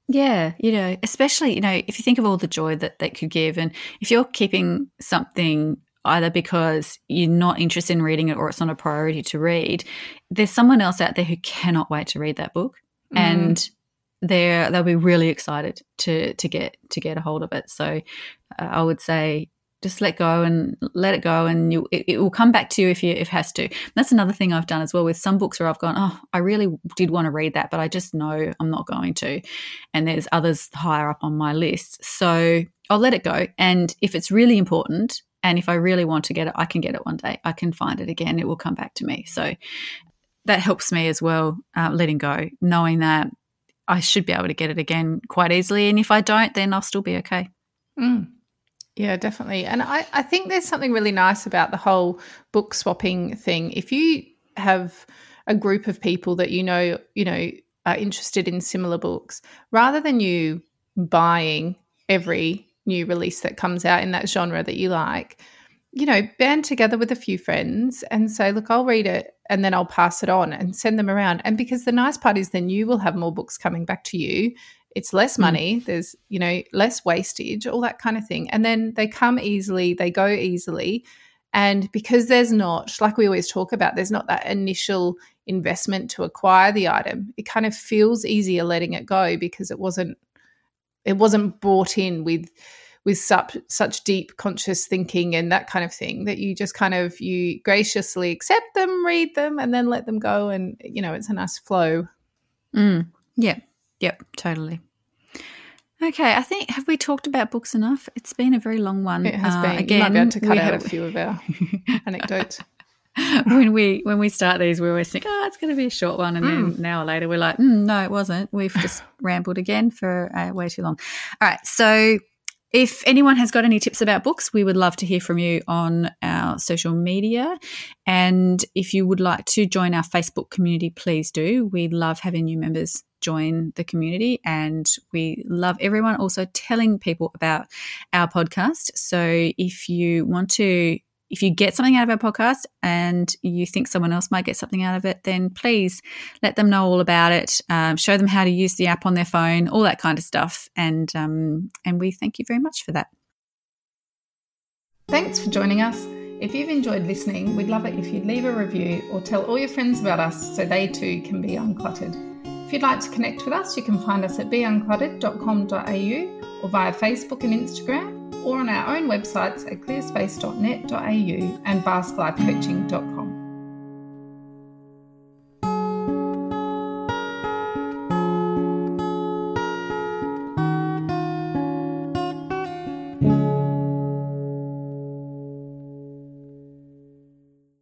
B: Yeah, you know, especially, you know, if you think of all the joy that that could give, and if you're keeping something either because you're not interested in reading it or it's not a priority to read, there's someone else out there who cannot wait to read that book. Mm. And they're they'll be really excited to to get to get a hold of it. So uh, I would say just let go and let it go and you it, it, will come back to you if you if it has to that's another thing i've done as well with some books where i've gone oh i really did want to read that but i just know i'm not going to and there's others higher up on my list so i'll let it go and if it's really important and if I really want to get it, I can get it one day. I can find it again. It will come back to me. So that helps me as well, uh, letting go, knowing that I should be able to get it again quite easily. And if I don't, then I'll still be okay.
A: Mm. Yeah, definitely. And I, I think there's something really nice about the whole book swapping thing. If you have a group of people that you know, you know, are interested in similar books, rather than you buying every new release that comes out in that genre that you like, you know, band together with a few friends and say, look, I'll read it and then I'll pass it on and send them around. And because the nice part is then you will have more books coming back to you. It's less mm. money, mm. there's, you know, less wastage, all that kind of thing. And then they come easily, they go easily. And because there's not, like we always talk about, there's not that initial investment to acquire the item, it kind of feels easier letting it go because it wasn't it wasn't brought in with with such such deep conscious thinking and that kind of thing that you just kind of you graciously accept them read them and then let them go and you know it's a nice flow.
B: Mm. yeah. Yep. Totally. Okay. I think have we talked about books enough? It's been a very long one.
A: It has uh, been. Again you might be able to cut out have... a few of our anecdotes
B: when we when we start these, we always think, oh, it's going to be a short one, and mm. then an hour later, we're like, mm, no, it wasn't. We've just rambled again for uh, way too long. All right, so if anyone has got any tips about books, we would love to hear from you on our social media. And if you would like to join our Facebook community, please do. We love having new members join the community and we love everyone also telling people about our podcast. So if you want to if you get something out of our podcast and you think someone else might get something out of it, then please let them know all about it. Um, show them how to use the app on their phone, all that kind of stuff, and um, and we thank you very much for that.
A: Thanks for joining us. If you've enjoyed listening, we'd love it if you'd leave a review or tell all your friends about us so they too can be uncluttered. If you'd like to connect with us, you can find us at beuncluttered.com.au or via Facebook and Instagram or on our own websites at clearspace.net.au and basklifecoaching.com.